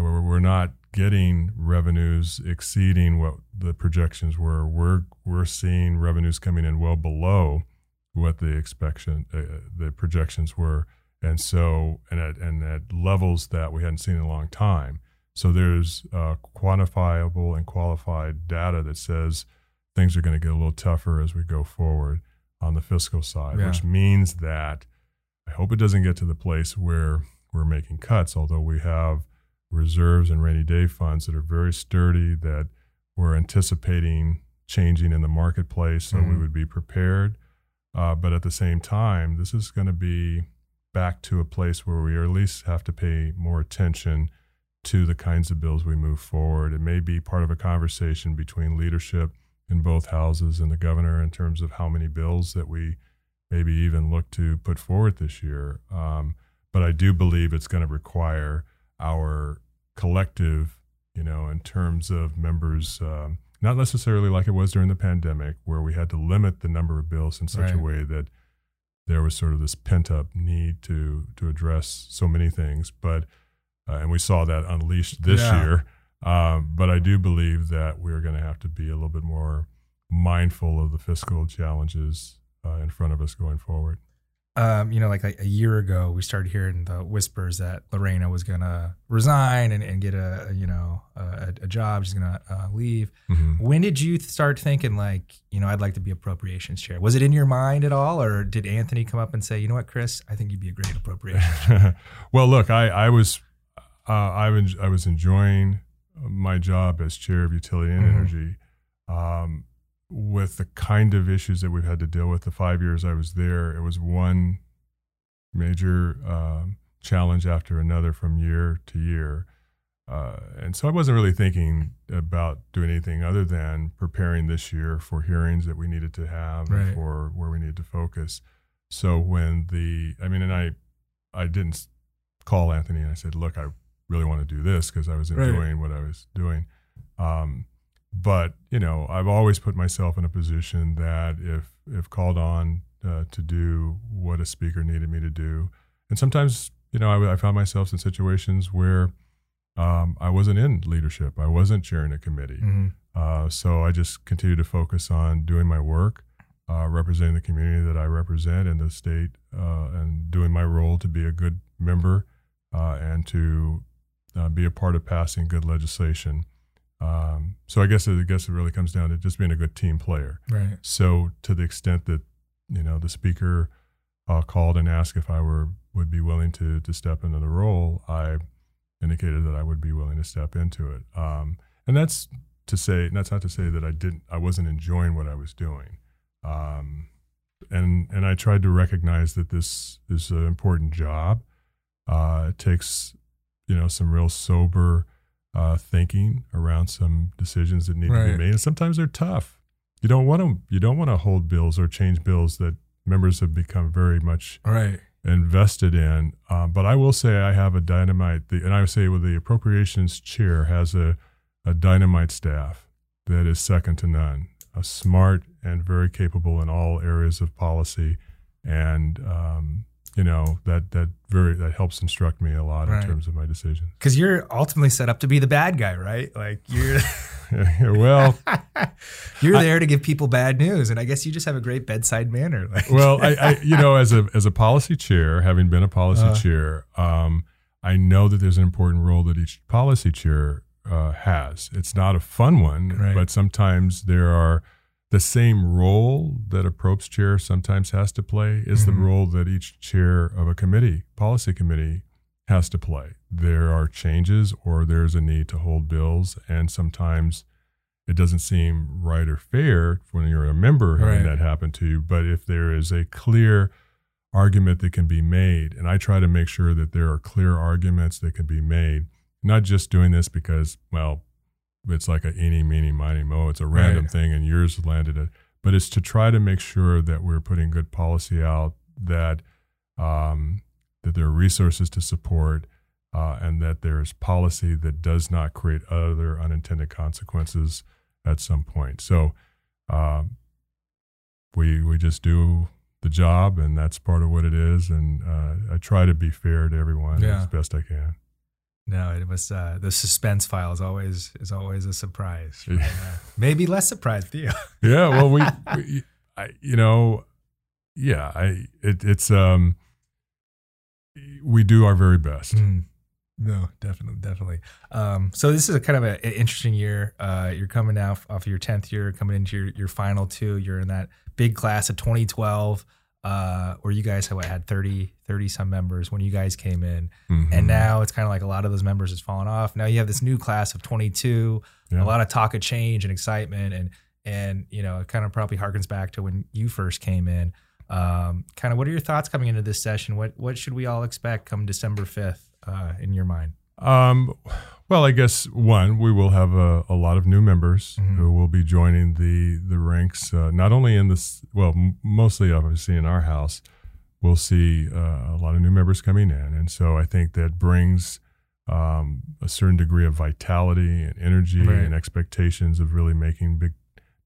we're not getting revenues exceeding what the projections were. We're we're seeing revenues coming in well below what the expectation uh, the projections were, and so and at and at levels that we hadn't seen in a long time. So there's uh, quantifiable and qualified data that says things are going to get a little tougher as we go forward on the fiscal side, yeah. which means that I hope it doesn't get to the place where we're making cuts, although we have reserves and rainy day funds that are very sturdy that we're anticipating changing in the marketplace so mm-hmm. we would be prepared uh, but at the same time this is going to be back to a place where we at least have to pay more attention to the kinds of bills we move forward it may be part of a conversation between leadership in both houses and the governor in terms of how many bills that we maybe even look to put forward this year um, but i do believe it's going to require our collective, you know, in terms of members, um, not necessarily like it was during the pandemic, where we had to limit the number of bills in such right. a way that there was sort of this pent up need to to address so many things. But uh, and we saw that unleashed this yeah. year. Um, but I do believe that we're going to have to be a little bit more mindful of the fiscal challenges uh, in front of us going forward. um, you know, like a, a, year ago, we started hearing the whispers that Lorena was going to resign and, and get a, you know, a, a job. She's going to uh, leave. Mm-hmm. When did you start thinking like, you know, I'd like to be appropriations chair? Was it in your mind at all, or did Anthony come up and say, you know what, Chris, I think you'd be a great appropriations chair? well, look, I, I was, uh, I, was, I was enjoying my job as chair of utility and mm-hmm. energy. Um, with the kind of issues that we've had to deal with the five years I was there, it was one major um, challenge after another from year to year. Uh, and so I wasn't really thinking about doing anything other than preparing this year for hearings that we needed to have right. for where we needed to focus. So when the, I mean, and I, I didn't call Anthony and I said, look, I really want to do this because I was enjoying right. what I was doing. Um, but you know, I've always put myself in a position that if if called on uh, to do what a speaker needed me to do, and sometimes you know, I, I found myself in situations where um, I wasn't in leadership, I wasn't chairing a committee, mm-hmm. uh, so I just continued to focus on doing my work. Uh, representing the community that I represent in the state uh, and doing my role to be a good member uh, and to uh, be a part of passing good legislation. Um, so I guess I guess it really comes down to just being a good team player. Right. So to the extent that you know the speaker uh, called and asked if I were would be willing to to step into the role, I indicated that I would be willing to step into it. Um, and that's to say that's not to say that I didn't I wasn't enjoying what I was doing. Um, and and I tried to recognize that this is an important job. Uh, it takes you know some real sober uh, thinking around some decisions that need right. to be made. And sometimes they're tough. You don't want to you don't want to hold bills or change bills that members have become very much right. invested in. Um, but I will say I have a dynamite, the, and I would say with the appropriations chair has a, a dynamite staff that is second to none, a smart and very capable in all areas of policy, and um, you know that that very that helps instruct me a lot right. in terms of my decisions because you're ultimately set up to be the bad guy right like you're well you're I, there to give people bad news and i guess you just have a great bedside manner like. well I, I, you know as a as a policy chair having been a policy uh, chair um, i know that there's an important role that each policy chair uh, has it's not a fun one right. but sometimes there are the same role that approps chair sometimes has to play is mm-hmm. the role that each chair of a committee, policy committee, has to play. There are changes or there's a need to hold bills, and sometimes it doesn't seem right or fair when you're a member having right. that happen to you. But if there is a clear argument that can be made, and I try to make sure that there are clear arguments that can be made, not just doing this because, well, it's like a eeny, meeny, miny, mo. It's a random right. thing, and yours landed it. But it's to try to make sure that we're putting good policy out, that um, that there are resources to support, uh, and that there's policy that does not create other unintended consequences at some point. So um, we we just do the job, and that's part of what it is. And uh, I try to be fair to everyone yeah. as best I can. No, it was uh, the suspense file is always is always a surprise. Right? uh, maybe less surprise to you. yeah, well, we, we I, you know, yeah, I it, it's um, we do our very best. Mm. No, definitely, definitely. Um, so this is a kind of an interesting year. Uh, you're coming now off of your tenth year, coming into your your final two. You're in that big class of 2012 uh, where you guys had, had 30, 30 some members when you guys came in. Mm-hmm. And now it's kind of like a lot of those members has fallen off. Now you have this new class of 22, yeah. a lot of talk of change and excitement. And, and, you know, it kind of probably harkens back to when you first came in. Um, kind of what are your thoughts coming into this session? What, what should we all expect come December 5th uh, in your mind? Um, well, I guess one, we will have a, a lot of new members mm-hmm. who will be joining the the ranks. Uh, not only in this, well, m- mostly obviously in our house, we'll see uh, a lot of new members coming in, and so I think that brings um, a certain degree of vitality and energy right. and expectations of really making big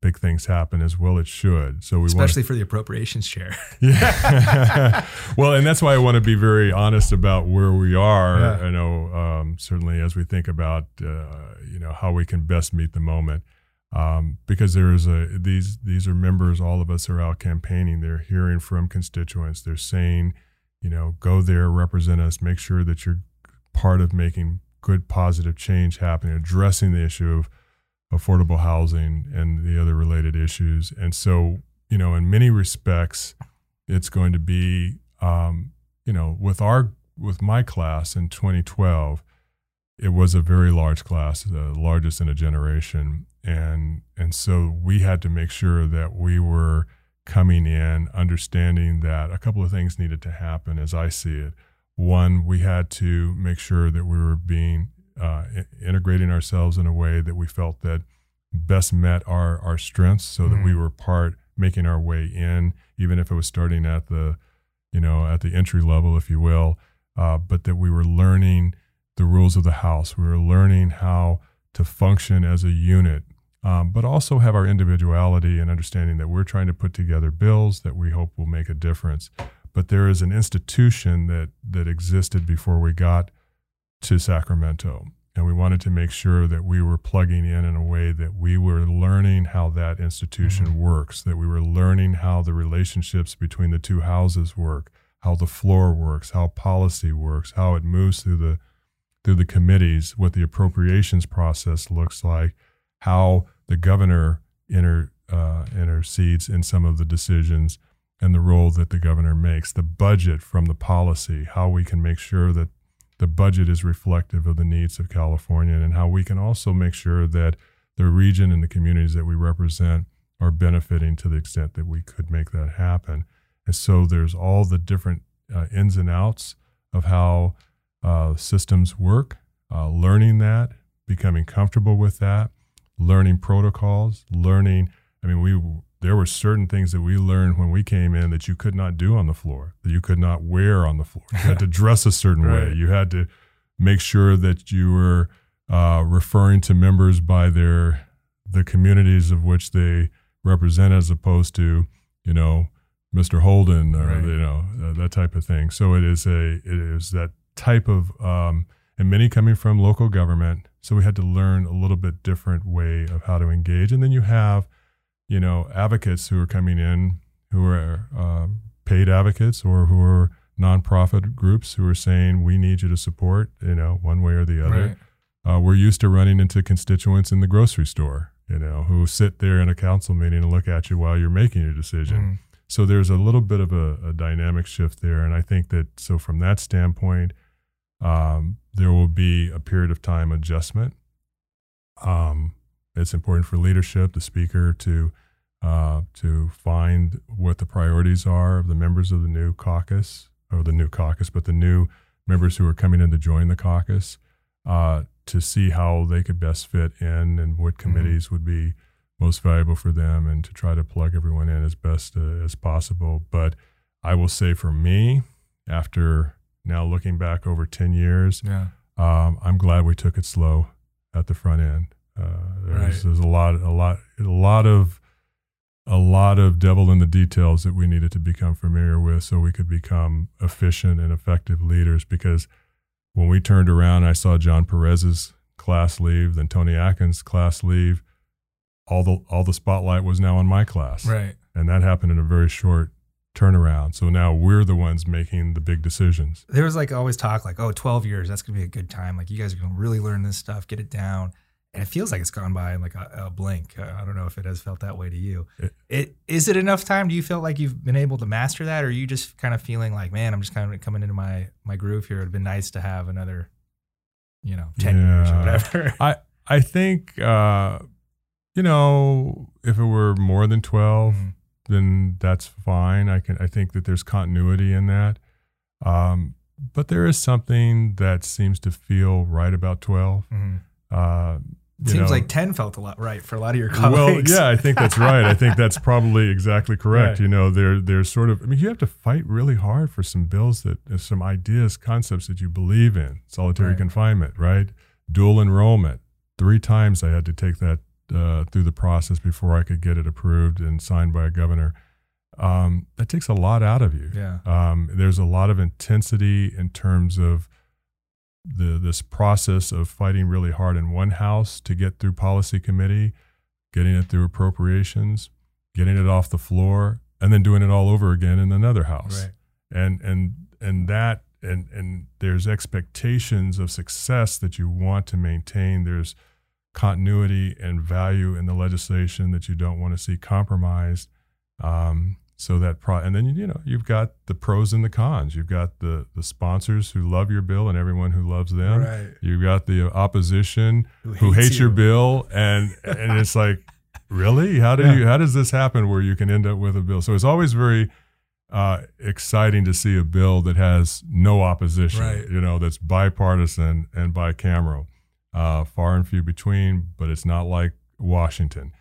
big things happen as well it should so we especially want for the appropriations chair yeah well and that's why i want to be very honest about where we are yeah. i know um, certainly as we think about uh, you know how we can best meet the moment Um, because there is a these these are members. All of us are out campaigning. They're hearing from constituents. They're saying, you know, go there, represent us, make sure that you're part of making good positive change happening, addressing the issue of affordable housing and the other related issues. And so, you know, in many respects, it's going to be, um, you know, with our with my class in 2012, it was a very large class, the largest in a generation, and and so we had to make sure that we were coming in understanding that a couple of things needed to happen as I see it. One, we had to make sure that we were being uh, integrating ourselves in a way that we felt that best met our our strengths, so mm-hmm. that we mm-hmm. were part making our way in, even if it was starting at the you know at the entry level, if you will, uh, but that we were learning the rules of the house. We were learning how to function as a unit, um, but also have our individuality and understanding that we're trying to put together bills that we hope will make a difference. But there is an institution that that existed before we got to Sacramento. And we wanted to make sure that we were plugging in in a way that we were learning how that institution mm-hmm. works, that we were learning how the relationships between the two houses work, how the floor works, how policy works, how it moves through the through the committees, what the appropriations process looks like, how the governor inter, uh, intercedes in some of the decisions, and the role that the governor makes, the budget from the policy, how we can make sure that the budget is reflective of the needs of California, and how we can also make sure that the region and the communities that we represent are benefiting to the extent that we could make that happen. And so there's all the different uh, ins and outs of how uh, systems work, uh, learning that, becoming comfortable with that, learning protocols, learning. I mean, we there were certain things that we learned when we came in that you could not do on the floor, that you could not wear on the floor. You had to dress a certain right. way. You had to make sure that you were uh, referring to members by their the communities of which they represent, as opposed to you know Mr. Holden or right. you know uh, that type of thing. So it is a it is that type of um, and many coming from local government. So we had to learn a little bit different way of how to engage. And then you have, you know, advocates who are coming in who are uh, paid advocates or who are nonprofit groups who are saying we need you to support, you know, one way or the other. Right. Uh, we're used to running into constituents in the grocery store, you know, who sit there in a council meeting and look at you while you're making your decision. Mm. So there's a little bit of a, a, dynamic shift there. And I think that, so from that standpoint, um, there will be a period of time adjustment. Um, it's important for leadership, the speaker, to uh, to find what the priorities are of the members of the new caucus, or the new caucus, but the new members who are coming in to join the caucus, uh, to see how they could best fit in and what mm-hmm. committees mm-hmm. would be most valuable for them and to try to plug everyone in as best uh, as possible. But I will say for me, after now looking back over 10 years, yeah. um, I'm glad we took it slow at the front end. Uh, there's, right. there's a lot, a lot, a lot of, a lot of devil in the details that we needed to become familiar with so we could become efficient and effective leaders. Because when we turned around, I saw John Perez's class leave, then Toni Atkins' class leave all the all the spotlight was now on my class. Right. And that happened in a very short turnaround. So now we're the ones making the big decisions. There was like always talk like, oh, 12 years, that's going to be a good time. Like you guys are going to really learn this stuff, get it down. And it feels like it's gone by in like a, a blink. Uh, I don't know if it has felt that way to you. It, it is it enough time? Do you feel like you've been able to master that, or are you just kind of feeling like, man, I'm just kind of coming into my my groove here? It'd been nice to have another, you know, ten yeah. years or whatever. I I think uh, you know, if it were more than 12, mm-hmm. then that's fine. I can I think that there's continuity in that. Um, but there is something that seems to feel right about 12. Mm-hmm. Uh, Seems know, like 10 felt a lot right for a lot of your colleagues. Well, yeah, I think that's right. I think that's probably exactly correct. Right. You know, there there's sort of I mean, you have to fight really hard for some bills that uh, some ideas, concepts that you believe in. Solitary right. confinement, right? Dual enrollment. Three times I had to take that uh, through the process before I could get it approved and signed by a governor. Um, that takes a lot out of you. Yeah. Um, there's a lot of intensity in terms of the this process of fighting really hard in one house to get through policy committee getting it through appropriations, getting it off the floor, and then doing it all over again in another house. Right. And and and that and and there's expectations of success that you want to maintain. There's continuity and value in the legislation that you don't want to see compromised. Um, so that pro and then you know you've got the pros and the cons you've got the the sponsors who love your bill and everyone who loves them right. you've got the opposition who, who hates, you. your bill and and it's like really how do yeah. you how does this happen where you can end up with a bill so it's always very uh, exciting to see a bill that has no opposition right. you know that's bipartisan and bicameral uh, far and few between but it's not like washington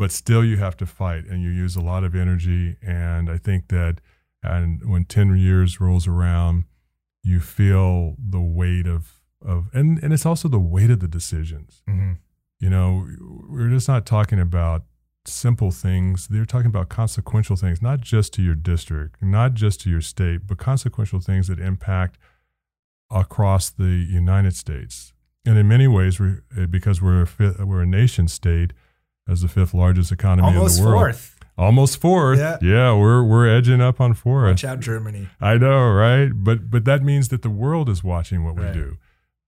but still you have to fight and you use a lot of energy. And I think that and when 10 years rolls around, you feel the weight of, of and, and it's also the weight of the decisions. Mm-hmm. You know, we're just not talking about simple things. They're talking about consequential things, not just to your district, not just to your state, but consequential things that impact across the United States. And in many ways, we're, because we're a, we're a nation state, as the fifth largest economy Almost in the world. Fourth. Almost fourth. Yeah. yeah, we're we're edging up on fourth. Watch out, Germany. I know, right? But but that means that the world is watching what right. we do.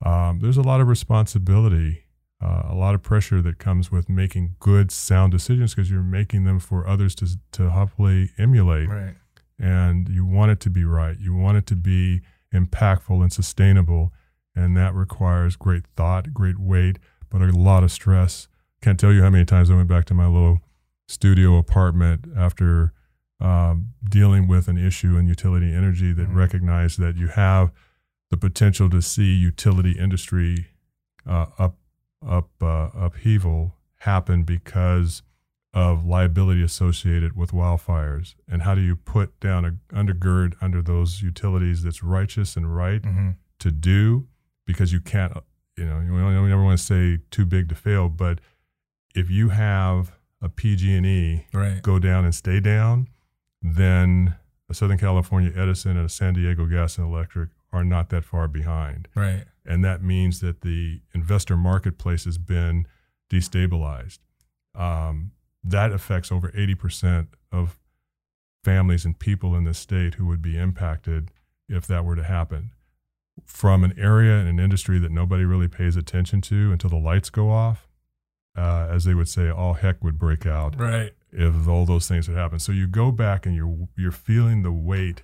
Um, there's a lot of responsibility, uh, a lot of pressure that comes with making good, sound decisions because you're making them for others to to hopefully emulate. Right. And you want it to be right. You want it to be impactful and sustainable, and that requires great thought, great weight, but a lot of stress can't tell you how many times I went back to my little studio apartment after um, dealing with an issue in utility energy that mm-hmm. recognized that you have the potential to see utility industry uh, up up uh, upheaval happen because of liability associated with wildfires and how do you put down a undergird under those utilities that's righteous and right mm-hmm. to do because you can't you know you never want to say too big to fail but if you have a PG&E right. go down and stay down, then a Southern California Edison and a San Diego Gas and Electric are not that far behind. Right. And that means that the investor marketplace has been destabilized. Um, that affects over 80% of families and people in the state who would be impacted if that were to happen. From an area and an industry that nobody really pays attention to until the lights go off, uh, as they would say, all heck would break out. Right. If all those things had happened. So you go back and you're you're feeling the weight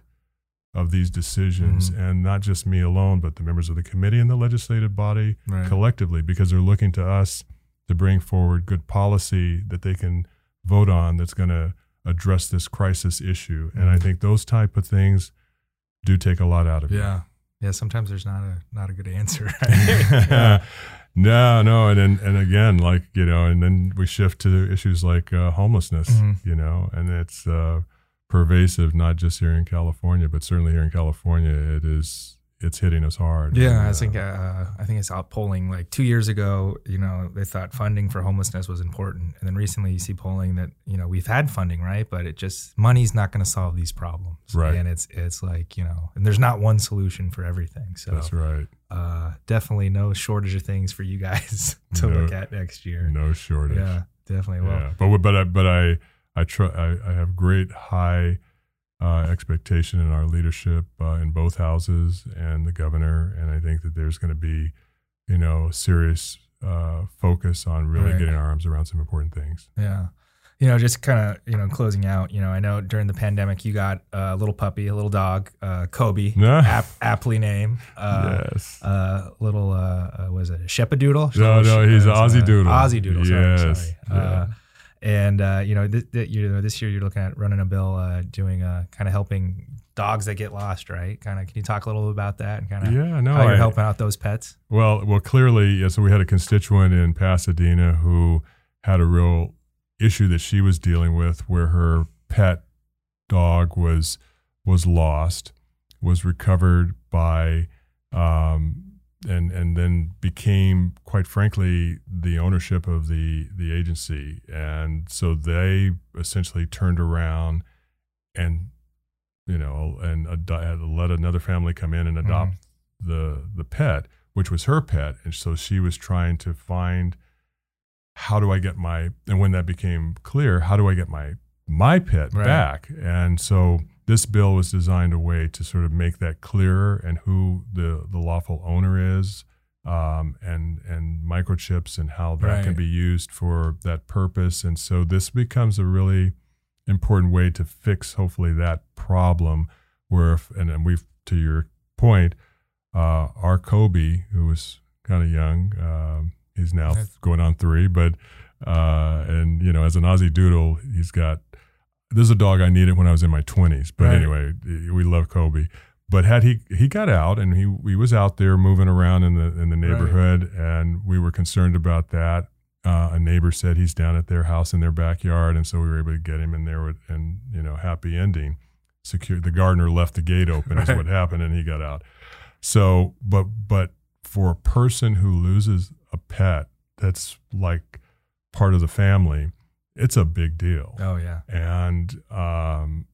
of these decisions, mm-hmm. and not just me alone, but the members of the committee and the legislative body right. collectively, because they're looking to us to bring forward good policy that they can vote on that's going to address this crisis issue. Mm-hmm. And I mm-hmm. think those type of things do take a lot out of yeah. you. Yeah. Yeah, sometimes there's not a not a good answer. Right? yeah. No, no, and and, and again, like you know, and then we shift to issues like uh, homelessness, mm-hmm. you know, and it's uh, pervasive not just here in California, but certainly here in California, it is it's hitting us hard. Yeah, and, I think uh, I think it's out polling like two years ago. You know, they thought funding for homelessness was important, and then recently you see polling that you know we've had funding, right? But it just money's not going to solve these problems, right? And it's it's like you know, and there's not one solution for everything. So that's right. Uh, definitely no shortage of things for you guys to no, look at next year. No shortage. Yeah, definitely. Well, yeah. but but I, but I I try I, I have great high uh, expectation in our leadership uh, in both houses and the governor. And I think that there's going to be, you know, serious uh, focus on really right. getting our arms around some important things. Yeah. You know, just kind of, you know, closing out, you know, I know during the pandemic you got a little puppy, a little dog, uh, Kobe, ap- aptly named. Uh, yes. Uh, little, uh, was it a Shepadoodle? No, no, he's an Aussie Doodle. Aussie Doodle. Yes. Sorry. sorry. Yeah. And uh, you know, th- th- you know, this year you're looking at running a bill, uh, doing uh, kind of helping dogs that get lost, right? Kind of, can you talk a little bit about that and kind of yeah, no, how you're I, helping out those pets? Well, well, clearly, yeah, so we had a constituent in Pasadena who had a real issue that she was dealing with, where her pet dog was was lost, was recovered by um, and and then became quite frankly the ownership of the the agency and so they essentially turned around and you know and ad- let another family come in and mm-hmm. adopt mm-hmm. the the pet which was her pet and so she was trying to find how do I get my and when that became clear, how do I get my my pet right. back? And so this bill was designed a way to sort of make that clearer and who the the lawful owner is. Um, and and microchips and how that right. can be used for that purpose, and so this becomes a really important way to fix hopefully that problem. Where if, and, and we've to your point, uh, our Kobe, who was kind of young, um, He's now going on three, but uh, and you know, as an Aussie Doodle, he's got. This is a dog I needed when I was in my twenties, but right. anyway, we love Kobe. But had he he got out and he he was out there moving around in the in the neighborhood, right. and we were concerned about that. Uh, a neighbor said he's down at their house in their backyard, and so we were able to get him in there, with, and you know, happy ending. Secure. The gardener left the gate open, right. is what happened, and he got out. So, but but for a person who loses a pet that's like part of the family, it's a big deal. Oh yeah. And um,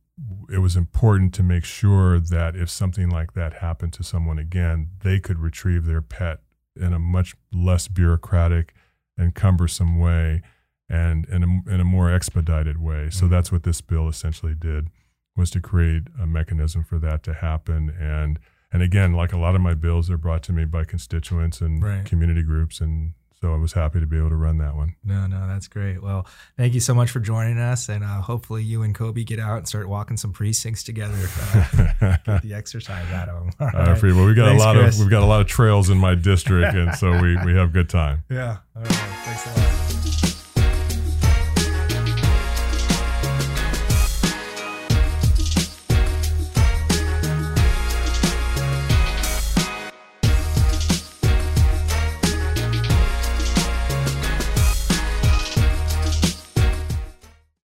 it was important to make sure that if something like that happened to someone again, they could retrieve their pet in a much less bureaucratic and cumbersome way and in a, in a more expedited way. So mm-hmm. that's what this bill essentially did was to create a mechanism for that to happen and and again, like a lot of my bills are brought to me by constituents and right. community groups, and so I was happy to be able to run that one. No, no, that's great. Well, thank you so much for joining us, and uh, hopefully you and Kobe get out and start walking some precincts together. Uh, get the exercise out of them. All right. well, we got Thanks, a lot Chris. of we've got a lot of trails in my district, and so we we have good time. Yeah. All right. Thanks a lot.